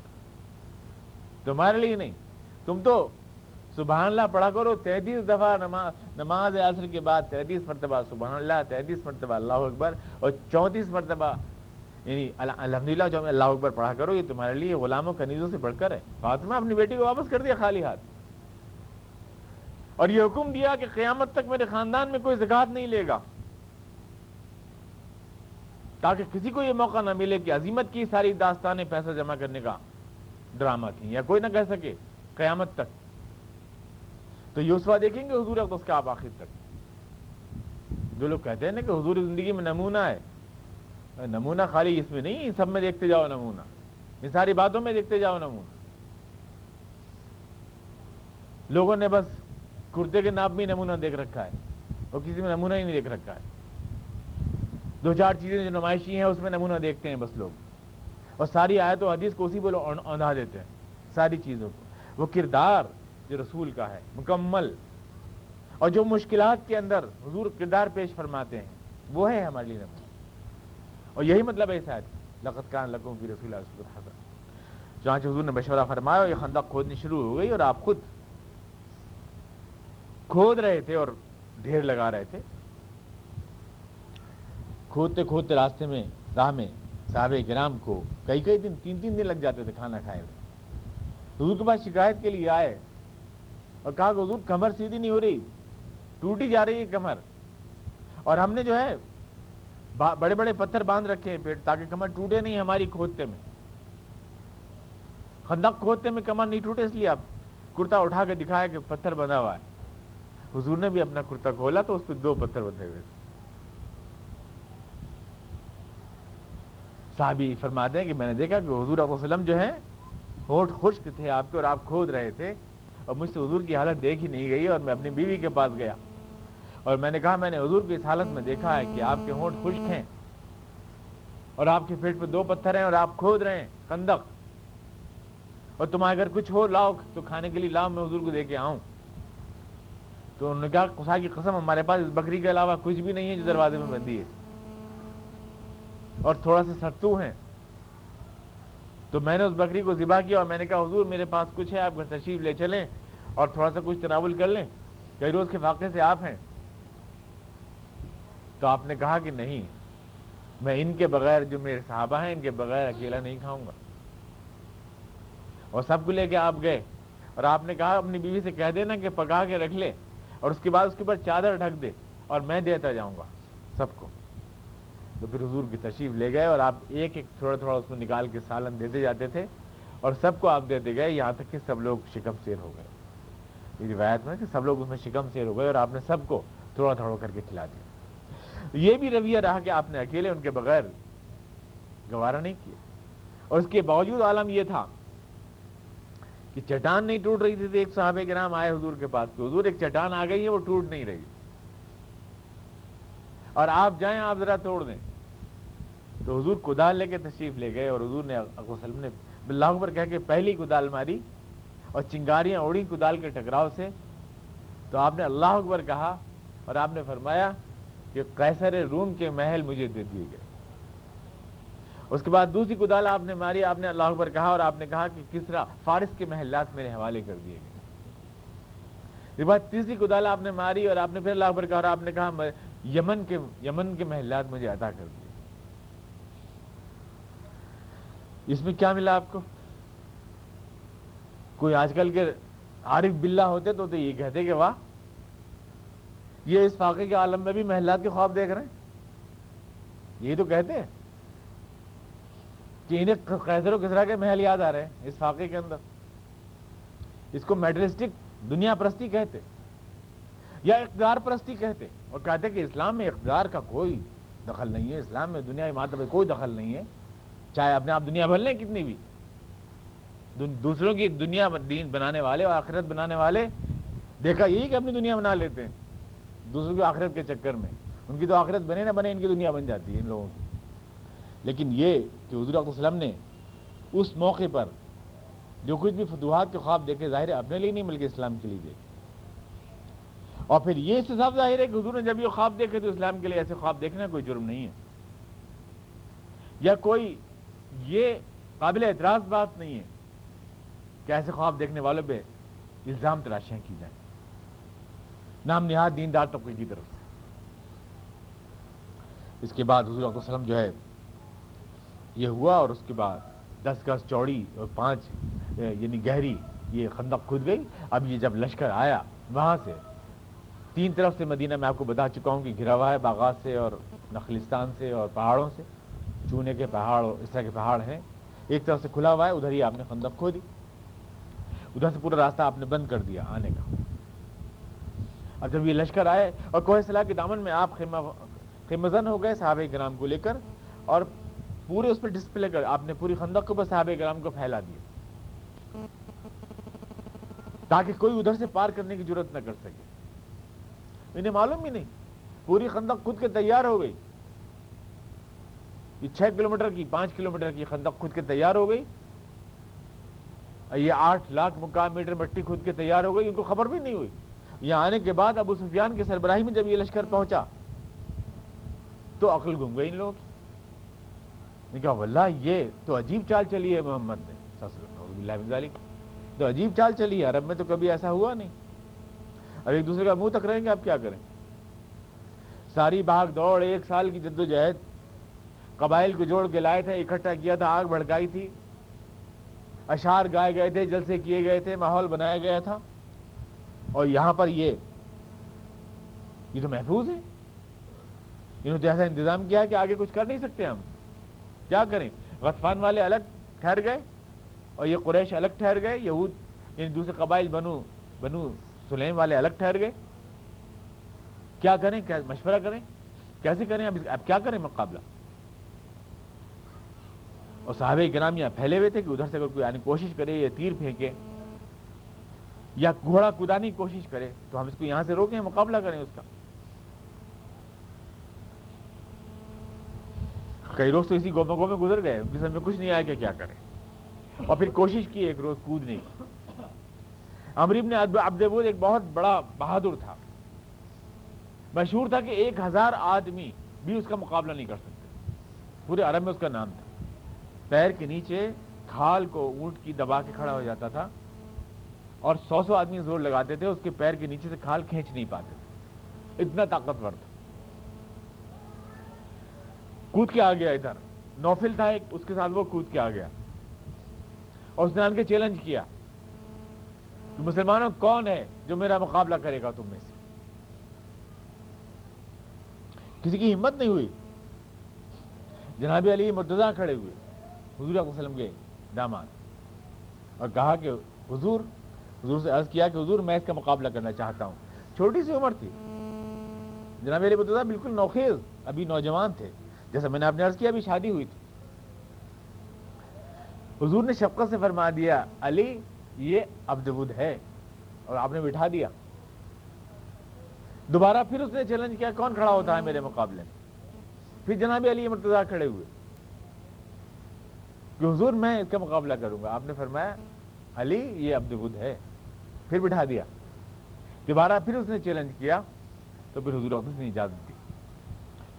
تمہارے لیے نہیں۔ تم تو سبحان اللہ پڑھا کرو، تینتیس دفعہ نماز عصر کے بعد تینتیس مرتبہ سبحان اللہ، تینتیس مرتبہ اللہ اکبر اور چونتیس مرتبہ یعنی الحمد للہ جو اللہ اکبر پڑھا کرو، یہ تمہارے لیے غلاموں کنیزوں سے بڑھ کر ہے۔ فاطمہ اپنی بیٹی کو واپس کر دیا خالی ہاتھ۔ اور یہ حکم دیا کہ قیامت تک میرے خاندان میں کوئی زکات نہیں لے گا۔ تاکہ کسی کو یہ موقع نہ ملے کہ عظیمت کی ساری داستانیں پیسہ جمع کرنے کا ڈرامہ تھی یا کوئی نہ کہہ سکے قیامت تک۔ تو یہ دیکھیں گے حضور اس کا آپ آخر تک۔ جو لوگ کہتے ہیں نا کہ حضور زندگی میں نمونہ ہے، نمونہ خالی اس میں نہیں، سب میں دیکھتے جاؤ نمونہ۔ یہ ساری باتوں میں دیکھتے جاؤ نمونہ۔ لوگوں نے بس کرتے کے ناپ میں نمونہ دیکھ رکھا ہے اور کسی میں نمونہ ہی نہیں دیکھ رکھا ہے۔ دو چار چیزیں جو نمائشی ہیں، اس میں نمونہ دیکھتے ہیں بس لوگ۔ اور ساری آیت و حدیث کو اسی بولو اوندھا دیتے ہیں، ساری چیزوں کو۔ وہ کردار جو رسول کا ہے، مکمل۔ اور جو مشکلات کے اندر حضور کردار پیش فرماتے ہیں، وہ ہے ہمارے لیے نمونہ۔ اور یہی مطلب ہے شاید لقت کان لکوں کی رسول حسن جہاں حضور نے مشورہ فرمایا، یہ خندق کھودنی شروع ہو گئی اور آپ خود کھود رہے تھے اور ڈھیر لگا رہے تھے۔ کھودتے کھودتے راستے میں، راہ میں صحابہ کرام کو کئی کئی دن، تین تین دن لگ جاتے تھے کھانا کھائے ہوئے۔ حضور کے پاس شکایت کے لیے آئے اور کہا کہ حضور، کمر سیدھی نہیں ہو رہی، ٹوٹی جا رہی ہے کمر۔ اور ہم نے جو ہے بڑے بڑے پتھر باندھ رکھے ہیں پیٹ، تاکہ کمر ٹوٹے نہیں ہماری کھودتے میں۔ خندق کھودتے میں کمر نہیں ٹوٹے، اس لیے آپ کرتا اٹھا کے دکھایا کہ پتھر بندھا ہوا ہے۔ حضور نے بھی اپنا کرتا کھولا تو اس پہ دو پتھر بندھے ہوئے تھے۔ صحابی فرماتے ہیں کہ میں نے دیکھا کہ حضور علیہ وسلم جو ہے ہوٹ خشک تھے آپ کے اور آپ کھود رہے تھے۔ اور مجھ سے حضور کی حالت دیکھ ہی نہیں گئی اور میں اپنی بیوی کے پاس گیا۔ اور میں نے کہا، میں نے حضور کی اس حالت میں دیکھا ہے کہ آپ کے ہونٹ خشک ہیں۔ اور آپ کے پیٹ پہ دو پتھر ہیں اور آپ کھود رہے ہیں کندک اور تم اگر کچھ ہو، لاؤ، تو کھانے کے لیے لاؤ، میں حضور کو دے کے آؤں۔ تو انہوں نے کہا خدا کی قسم، ہمارے پاس اس بکری کے علاوہ کچھ بھی نہیں ہے جو دروازے میں بندی ہے. اور تھوڑا سا ستو ہیں۔ تو میں نے اس بکری کو ذبح کیا اور میں نے کہا، حضور، میرے پاس کچھ ہے، آپ گھر تشریف لے چلیں اور تھوڑا سا کچھ تناول کر لیں۔ کئی روز کے واقعے سے آپ ہیں۔ تو آپ نے کہا کہ نہیں، میں ان کے بغیر جو میرے صحابہ ہیں، ان کے بغیر اکیلا نہیں کھاؤں گا۔ اور سب کو لے کے آپ گئے۔ اور آپ نے کہا، اپنی بیوی سے کہہ دینا کہ پکا کے رکھ لے۔ اور اس کے بعد اس کے بعد چادر ڈھک دے اور میں دیتا جاؤں گا سب کو۔ تو پھر حضور کی تشریف لے گئے اور آپ ایک ایک تھوڑا تھوڑا اس میں نکال کے سالن دیتے جاتے تھے اور سب کو آپ دیتے گئے۔ یہاں تک کہ سب لوگ شکم سیر ہو گئے۔ یہ روایت میں کہ سب لوگ اس میں شکم سیر ہو گئے اور آپ نے سب کو تھوڑا تھوڑا کر کے کھلا دیا۔ یہ بھی رویہ رہا کہ آپ نے اکیلے ان کے بغیر گوارا نہیں کیا۔ اور اس کے باوجود عالم یہ تھا کہ چٹان نہیں ٹوٹ رہی تھی ایک صحابہ کے نام آئے حضور کے پاس کہ حضور ایک چٹان آ گئی ہے، وہ ٹوٹ نہیں رہی۔ اور آپ جائیں، آپ ذرا توڑ دیں۔ تو حضور کدال لے کے تشریف لے گئے اور حضور نے وسلم نے اللہ اکبر کہہ کے پہلی کدال ماری اور چنگاریاں اڑی کدال کے ٹکراؤ سے۔ تو آپ نے اللہ اکبر کہا اور آپ نے فرمایا کہ قیصر روم کے محل مجھے دے دیے گئے۔ اس کے بعد دوسری کدال آپ نے ماری، آپ نے اللہ اکبر کہا اور آپ نے کہا کہ کس طرح فارس کے محلات میرے حوالے کر دیے گئے۔ اس بعد تیسری کدال آپ نے ماری اور آپ نے پھر اللہ اکبر کہا اور آپ نے کہا یمن کے یمن کے محلات مجھے عطا کر دیے۔ اس میں کیا ملا آپ کو؟ کوئی آج کل کے عارف بلّہ ہوتے تو یہ کہتے کہ واہ، یہ اس فاقے کے عالم میں بھی محلات کے خواب دیکھ رہے ہیں۔ یہ تو کہتے ہیں۔ کہ انہیں قیصر و کسرا کے محل یاد آ رہے ہیں، اس فاقے کے اندر۔ اس کو میٹرسٹک دنیا پرستی کہتے، یا اقتدار پرستی کہتے۔ اور کہتے کہ اسلام میں اقتدار کا کوئی دخل نہیں ہے، اسلام میں دنیا ماتب کوئی دخل نہیں ہے۔ چاہے اپنے آپ دنیا بھر لیں کتنی بھی۔ دوسروں کی دنیا دین بنانے والے اور آخرت بنانے والے، دیکھا یہی کہ اپنی دنیا بنا لیتے ہیں۔ دوسروں کی آخرت کے چکر میں، ان کی تو آخرت بنے نہ بنے، ان کی دنیا بن جاتی ہے ان لوگوں کی۔ لیکن یہ کہ حضور علیہ وسلم نے اس موقع پر جو کچھ بھی فتوحات کے خواب دیکھے، ظاہر ہے اپنے لیے نہیں، بلکہ اسلام کے لیے دیکھے۔ اور پھر یہ صاف ظاہر ہے کہ حضور نے جب یہ خواب دیکھے تو اسلام کے لیے ایسے خواب دیکھنا کوئی جرم نہیں ہے۔ یا کوئی یہ قابل اعتراض بات نہیں ہے کہ ایسے خواب دیکھنے والوں پہ الزام تلاشیاں کی جائیں۔ نام نہاد دیندار طبقے کی طرف سے۔ اس کے بعد حضور علیہ وسلم جو ہے یہ ہوا اور اس کے بعد دس گز چوڑی اور پانچ یعنی گہری یہ خندق کھد گئی۔ اب یہ جب لشکر آیا وہاں سے، تین طرف سے مدینہ میں آپ کو بتا چکا ہوں کہ گھرا ہوا ہے باغات سے اور نخلستان سے اور پہاڑوں سے۔ چونے کے پہاڑ اور اس طرح کے پہاڑ ہیں۔ ایک طرف سے کھلا ہوا ہے، ادھر ہی آپ نے خندق کھو دی۔ ادھر سے پورا راستہ آپ نے بند کر دیا آنے کا۔ اب جب یہ لشکر آئے اور کوہ صلاح کے دامن میں آپ خیمزن ہو گئے صحابہ گرام کو لے کر اور پورے اس پہ ڈسپلے کر آپ نے پوری خندق کو بس صحابہ گرام کو پھیلا دیا۔ تاکہ کوئی ادھر سے پار کرنے کی ضرورت نہ کر سکے۔ انہیں معلوم ہی نہیں۔ پوری خندق خود کے تیار ہو گئی۔ یہ چھ کلومیٹر کی، پانچ کلومیٹر کی خندق خود کے تیار ہو گئی۔ یہ آٹھ لاکھ مقام میٹر مٹی خود کے تیار ہو گئی۔ ان کو خبر بھی نہیں ہوئی۔ یہاں آنے کے بعد ابو سفیان کے سربراہی میں جب یہ لشکر پہنچا، تو عقل گم گئی ان لوگوں کی۔ کہا، واللہ، یہ تو عجیب چال چلی ہے محمد نے۔ تو عجیب چال چلی ہے، عرب میں تو کبھی ایسا ہوا نہیں۔ اب ایک دوسرے کا منہ تک رہیں گے، آپ کیا کریں؟ ساری بھاگ دوڑ، ایک سال کی جد و جہد قبائل کو جوڑ کے لائے تھے، اکٹھا کیا تھا، آگ بھڑکائی تھی۔ اشار گائے گئے تھے، جلسے کیے گئے تھے، ماحول بنایا گیا تھا۔ اور یہاں پر یہ یہ تو محفوظ ہے۔ انہوں نے ایسا انتظام کیا کہ آگے کچھ کر نہیں سکتے ہم۔ کیا کریں؟ غطفان والے الگ ٹھہر گئے اور یہ قریش الگ ٹھہر گئے، یہود یعنی دوسرے قبائل بنو بنو سلیم والے الگ ٹھہر گئے۔ کیا کریں؟ کیا مشورہ کریں؟ کیسے کریں؟ اب اب کیا کریں مقابلہ؟ اور صحابہ کرام یہاں پھیلے ہوئے تھے کہ ادھر سے اگر کوئی آنے کوشش کرے یا تیر پھینکے یا گھوڑا کدانے کی کوشش کرے تو ہم اس کو یہاں سے روکیں، مقابلہ کریں اس کا۔ کئی روز تو اسی گوبوں گو میں گزر گئے، ان کی سمجھ میں کچھ نہیں آیا کہ کیا کریں؟ اور پھر کوشش کی ایک روز کودنے کی۔ امریب نے عبدبود ایک بہت بڑا بہادر تھا۔ مشہور تھا کہ ایک ہزار آدمی بھی اس کا مقابلہ نہیں کر سکتے۔ پورے عرب میں اس کا نام تھا۔ پیر کے نیچے کھال کو اونٹ کی دبا کے کھڑا ہو جاتا تھا اور سو سو آدمی زور لگاتے تھے، اس کے پیر کے نیچے سے کھال کھینچ نہیں پاتے تھے۔ اتنا طاقتور تھا۔ کود کے آ گیا ادھر۔ نوفل تھا ایک، اس کے ساتھ وہ کود کے آ گیا اور اس نے آن کے چیلنج کیا۔ کہ مسلمانوں، کون ہے جو میرا مقابلہ کرے گا تم میں سے؟ کسی کی ہمت نہیں ہوئی۔ جناب علی مرتضی کھڑے ہوئے۔ حضور علیہ وسلم کے داماد۔ اور کہا کہ حضور حضور سے عرض کیا کہ حضور، میں اس کا مقابلہ کرنا چاہتا ہوں۔ چھوٹی سی عمر تھی۔ جناب علی مرتضی بالکل نوخیز، ابھی نوجوان تھے۔ جیسا میں نے اپنے عرض کیا ابھی شادی ہوئی تھی۔ حضور نے شفقت سے فرما دیا، علی، یہ ابد ہے اور آپ نے بٹھا دیا۔ دوبارہ پھر اس نے چیلنج کیا، کون کھڑا ہوتا ہے میرے مقابلے میں؟ پھر جناب علی مرتضی کھڑے ہوئے۔ کہ حضور، میں اس کا مقابلہ کروں گا۔ آپ نے فرمایا، علی، یہ ابد ہے۔ پھر بٹھا دیا۔ دوبارہ پھر اس نے چیلنج کیا تو پھر حضور نے اجازت دی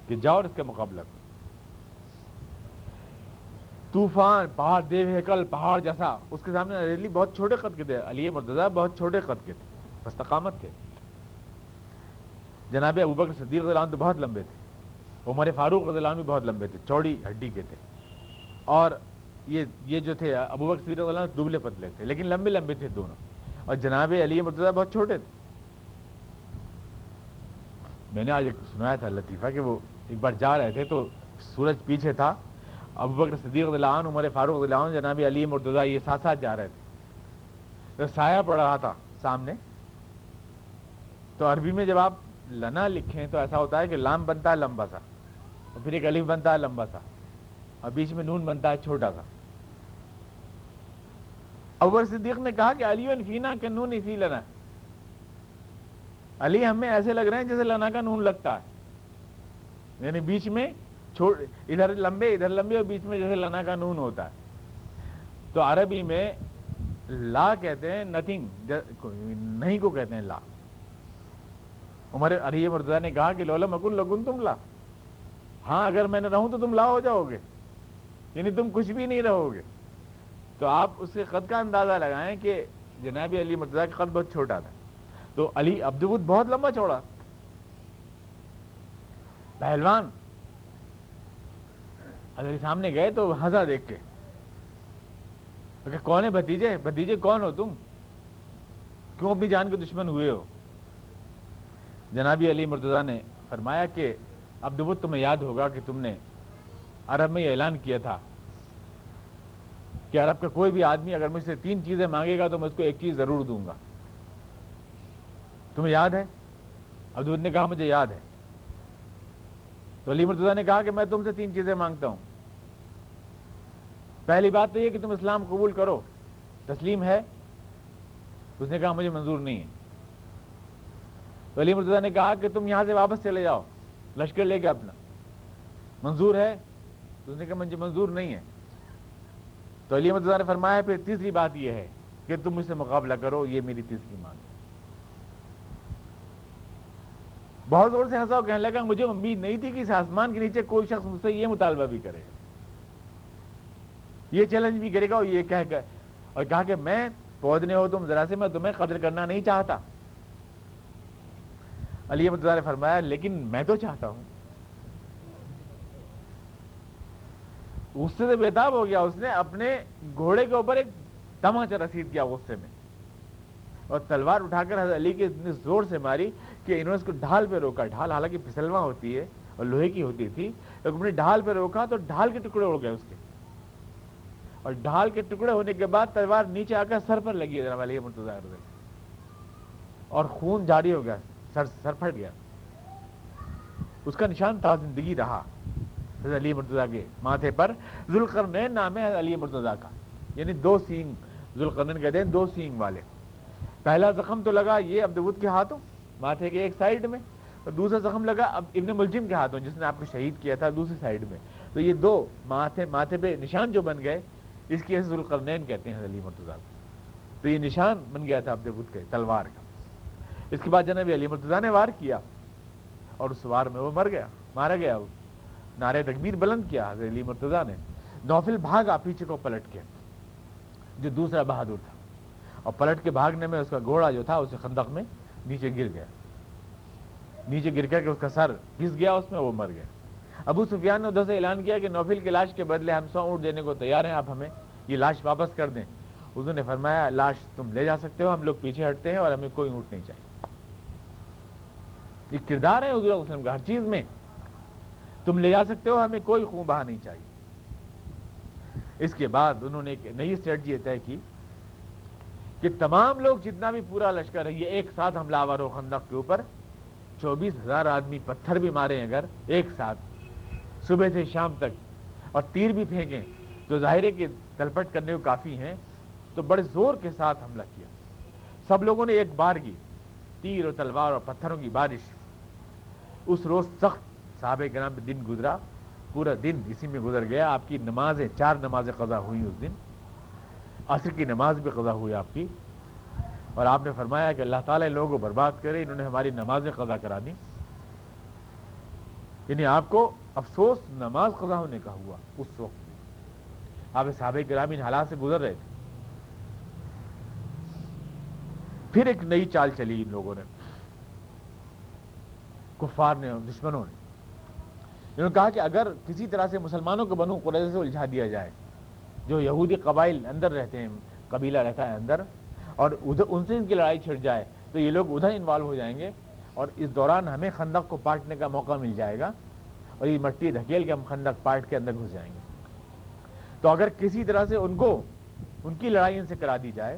کہ جاؤ اور اس کا مقابلہ کرو۔ طوفان، پہاڑ، دیو ہیکل، پہاڑ جیسا۔ اس کے سامنے ریلی بہت چھوٹے قد کے تھے۔ علی مرتضی بہت چھوٹے قد کے تھے۔ بس تقامت تھے۔ جناب ابو بکر صدیق رضی اللہ تو بہت لمبے تھے۔ عمر فاروق رضی اللہ بھی بہت لمبے تھے۔ چوڑی ہڈی کے تھے۔ اور یہ یہ جو تھے، ابو بکر صدیق رضی اللہ دبلے پتلے تھے۔ لیکن لمبے لمبے تھے دونوں۔ اور جناب علی مرتضی بہت چھوٹے تھے۔ میں نے آج ایک سنایا تھا لطیفہ کہ وہ ایک بار جا رہے تھے تو سورج پیچھے تھا۔ ابو بکر صدیق اللہ عنہ، عمر فاروق اللہ عنہ، جناب علی مرتضیٰ، یہ ساتھ ساتھ جا رہے تھے۔ تو سایہ پڑ رہا تھا سامنے، تو عربی میں جب آپ لنا لکھیں تو ایسا ہوتا ہے کہ لام بنتا ہے لمبا سا، اور پھر ایک علیف بنتا ہے لمبا سا، اور بیچ میں نون بنتا ہے چھوٹا سا۔ ابو صدیق نے کہا کہ علی فینا کہ نون ہی فی لنا علی ہمیں ایسے لگ رہے ہیں جیسے لنا کا نون لگتا ہے۔ یعنی بیچ میں ادھر لمبے ادھر لمبے اور بیچ میں جیسے لنا کا نون ہوتا ہے۔ تو عربی میں لا کہتے ہیں نتھنگ نہیں کو کہتے ہیں لا۔ عمر علی مرتضی نے کہا کہ لولا مکن لگن تم لا۔ ہاں اگر میں نے رہوں تو تم لا ہو جاؤ گے۔ یعنی تم کچھ بھی نہیں رہو گے۔ تو آپ اس کے قد کا اندازہ لگائیں کہ جناب علی مرتضی کا قد بہت چھوٹا تھا۔ تو علی عبدود بہت لمبا چوڑا پہلوان اگر سامنے گئے تو ہنسا دیکھ کے۔ کون ہے بھتیجے؟ بھتیجے کون ہو تم؟ کیوں اپنی جان کے دشمن ہوئے ہو؟ جنابی علی مرتضی نے فرمایا کہ اب دبت تمہیں یاد ہوگا کہ تم نے عرب میں یہ اعلان کیا تھا کہ عرب کا کوئی بھی آدمی اگر مجھ سے تین چیزیں مانگے گا تو میں اس کو ایک چیز ضرور دوں گا۔ تمہیں یاد ہے؟ ابدود نے کہا مجھے یاد ہے۔ تو علی مرتضی نے کہا کہ میں تم سے تین چیزیں مانگتا ہوں۔ پہلی بات تو یہ کہ تم اسلام قبول کرو۔ تسلیم ہے۔ اس نے کہا مجھے منظور نہیں ہے۔ تو علی مرتضی نے کہا کہ تم یہاں سے واپس چلے جاؤ، لشکر لے کے اپنا۔ منظور ہے؟ تو اس نے کہا مجھے منظور نہیں ہے۔ تو علی مرتضی نے فرمایا، پھر تیسری بات یہ ہے کہ تم مجھ سے مقابلہ کرو، یہ میری تیسری مانگ بہت زور سے ہنسا کہنے لگا، مجھے امید نہیں تھی کہ اس آسمان کے نیچے کوئی شخص مجھ سے یہ مطالبہ بھی کرے۔ گا یہ چیلنج بھی کرے گا اور یہ کہہ کر اور کہا کہ میں پودنے ہو تم، ذرا سے میں تمہیں قدر کرنا نہیں چاہتا۔ علی متضا نے فرمایا، لیکن میں تو چاہتا ہوں۔ اس سے بےتاب ہو گیا، اس نے اپنے گھوڑے کے اوپر ایک تماچا رسید کیا غصے میں۔ اور تلوار اٹھا کر حضرت علی کے اتنے زور سے ماری کہ انہوں نے اس کو ڈھال پہ روکا۔ ڈھال حالانکہ پھسلوا ہوتی ہے اور لوہے کی ہوتی تھی اپنے ڈھال پہ روکا تو ڈھال کے ٹکڑے اڑ گئے اس کے۔ اور ڈھال کے ٹکڑے ہونے کے بعد تلوار نیچے آ کر سر پر لگی ہے۔ علی مرتضی رضی اور خون جاری ہو گیا، سر سر پھٹ گیا۔ اس کا نشان تھا زندگی رہا۔ حضرت علی مرتضی کے ماتھے پر ذوالقرنین نام ہے علی مرتضی کا۔ یعنی دو سینگ، ذوالقرنین کہتے ہیں دو سینگ والے۔ پہلا زخم تو لگا یہ عبدود کے ہاتھوں، ماتھے کے ایک سائڈ میں۔ اور دوسرا زخم لگا اب ابن ملجم کے ہاتھوں، جس نے آپ کو شہید کیا تھا دوسری سائڈ میں۔ تو یہ دو ماتھے ماتھے پہ نشان جو بن گئے اس کی ذوالقرنین کہتے ہیں علی مرتضی تو یہ نشان بن گیا تھا عبد کے تلوار کا۔ اس کے بعد جناب علی مرتضی نے وار کیا اور اس وار میں وہ مر گیا، مارا گیا۔ وہ نعرے تکبیر بلند کیا حضرت علی مرتضی نے۔ نوفل بھاگا پیچھے کو پلٹ کے جو دوسرا بہادر تھا۔ اور پلٹ کے بھاگنے میں اس کا گھوڑا جو تھا، اسے خندق میں نیچے گر گیا۔ نیچے گر کر کے اس کا سر گھس گیا، اس میں وہ مر گیا۔ ابو سفیان نے ادھر سے اعلان کیا کہ نوفل کی لاش کے بدلے ہم سو اونٹ دینے کو تیار ہیں، آپ ہمیں یہ لاش واپس کر دیں۔ انہوں نے فرمایا، لاش تم لے جا سکتے ہو، ہم لوگ پیچھے ہٹتے ہیں اور ہمیں کوئی اونٹ نہیں چاہیے۔ یہ کردار ہے حضور وسلم کا، ہر چیز میں۔ تم لے جا سکتے ہو، ہمیں کوئی خون بہا نہیں چاہیے۔ اس کے بعد انہوں نے ایک نئی اسٹریٹجی طے کی کہ تمام لوگ جتنا بھی پورا لشکر ہے، یہ ایک ساتھ حملہ آور ہو خندق کے اوپر چوبیس ہزار آدمی پتھر بھی مارے اگر ایک ساتھ صبح سے شام تک اور تیر بھی پھینکیں تو ظاہر ہے کہ تلپٹ کرنے کو کافی ہیں، تو بڑے زور کے ساتھ حملہ کیا۔ سب لوگوں نے ایک بار کی، تیر اور تلوار اور پتھروں کی بارش۔ اس روز سخت صحابہ گرام میں دن گزرا، پورا دن اسی میں گزر گیا۔ آپ کی نمازیں، چار نمازیں قضا ہوئی اس دن۔ عصر کی نماز بھی قضا ہوئی آپ کی۔ اور آپ نے فرمایا کہ اللہ تعالیٰ ان لوگوں کو برباد کرے، انہوں نے ہماری نمازیں قضا کرا دی یعنی آپ کو افسوس نماز قضا ہونے کا ہوا اس وقت۔ آپ صحابہ کرام ان حالات سے گزر رہے تھے۔ پھر ایک نئی چال چلی ان لوگوں نے۔ کفار نے، دشمنوں نے۔ انہوں نے کہا کہ اگر کسی طرح سے مسلمانوں کو بنو قریضے سے الجھا دیا جائے، جو یہودی قبائل اندر رہتے ہیں، قبیلہ رہتا ہے اندر، اور ادھر ان سے ان کی لڑائی چھڑ جائے، تو یہ لوگ ادھر انوالو ہو جائیں گے اور اس دوران ہمیں خندق کو پاٹنے کا موقع مل جائے گا۔ اور یہ مٹی دھکیل کے ہم خندق پاٹ کے اندر گھس جائیں گے۔ تو اگر کسی طرح سے ان کو ان کی لڑائی ان سے کرا دی جائے،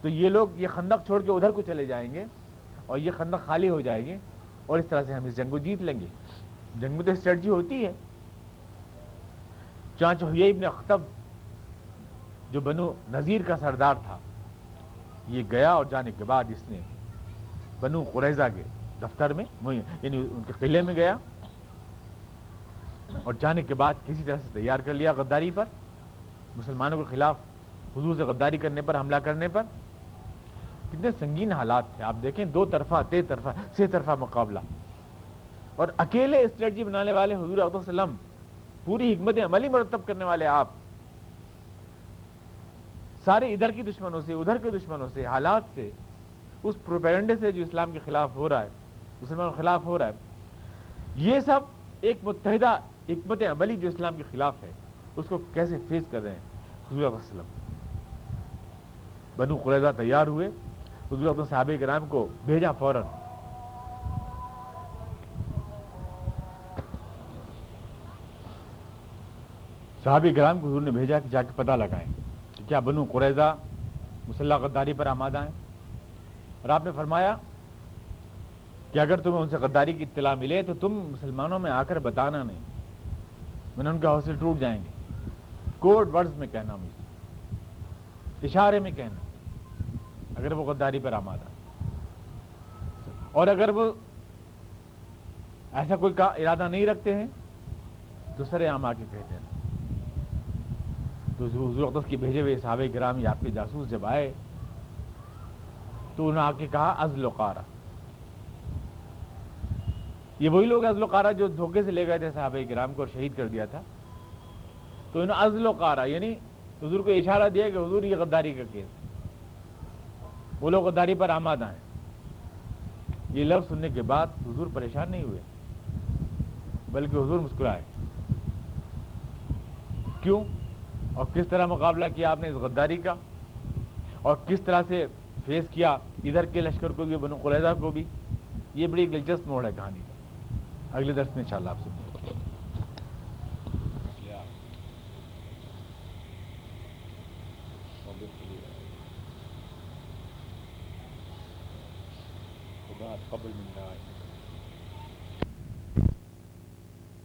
تو یہ لوگ یہ خندق چھوڑ کے ادھر کو چلے جائیں گے اور یہ خندق خالی ہو جائے گی اور اس طرح سے ہم اس جنگ کو جیت لیں گے۔ جنگ میں تو اسٹریٹجی ہوتی ہے۔ چانچ ہوئی ابن اختب جو بنو نذیر کا سردار تھا، یہ گیا اور جانے کے بعد اس نے بنو قریضہ کے دفتر میں یعنی ان کے قلعے میں گیا۔ اور جانے کے بعد کسی طرح سے تیار کر لیا غداری پر، مسلمانوں کے خلاف حضور سے غداری کرنے پر، حملہ کرنے پر۔ کتنے سنگین حالات تھے۔ آپ دیکھیں دو طرفہ تے طرفہ سے طرفہ مقابلہ۔ اور اکیلے اسٹریٹجی بنانے والے حضور علیہ وسلم پوری حکمت عملی مرتب کرنے والے آپ۔ سارے ادھر کی دشمنوں سے، ادھر کے دشمنوں سے، حالات سے۔ اس پروپیگنڈے سے جو اسلام کے خلاف ہو رہا ہے، مسلمانوں کے خلاف ہو رہا ہے۔ یہ سب ایک متحدہ حکمت عملی جو اسلام کے خلاف ہے، اس کو کیسے فیس کر رہے ہیں؟ حضور علیہ وسلم۔ بنو قریضہ تیار ہوئے، حضور اپنے صحابہ کرام کو بھیجا فوراً۔ صحابی کرام کو حضور نے بھیجا کہ جا کے پتہ لگائیں کہ کیا بنو قریضہ مسلح غداری پر آمادہ ہیں؟ اور آپ نے فرمایا کہ اگر تمہیں ان سے غداری کی اطلاع ملے تو تم مسلمانوں میں آ کر بتانا نہیں۔ میں ان کے حوصلے ٹوٹ جائیں گے۔ کوڈ ورڈز میں کہنا مجھے، اشارے میں کہنا، اگر وہ غداری پر آمادہ اور اگر وہ ایسا کوئی ارادہ نہیں رکھتے ہیں، تو سر عام آ کے کہتے ہیں۔ تو حضور اقدس کی بھیجے ہوئے صحابہ گرام یا آپ کے جاسوس جب آئے، تو انہوں نے آ کے کہا، ازل وقارا یہ وہی لوگ ازل وقارا جو دھوکے سے لے گئے تھے صحابہ گرام کو اور شہید کر دیا تھا۔ تو انہوں نے ازل وقارا یعنی حضور کو اشارہ دیا کہ حضور یہ غداری کا کیس وہ لوگ غداری پر آمادہ ہیں۔ یہ لفظ سننے کے بعد حضور پریشان نہیں ہوئے، بلکہ حضور مسکرائے۔ کیوں؟ اور کس طرح مقابلہ کیا آپ نے اس غداری کا؟ اور کس طرح سے فیس کیا؟ ادھر کے لشکر کو بھی، بنو قریضہ کو بھی؟ یہ بڑی دلچسپ موڑ ہے کہانی۔ اگلے درس میں انشاءاللہ آپ سے قبل من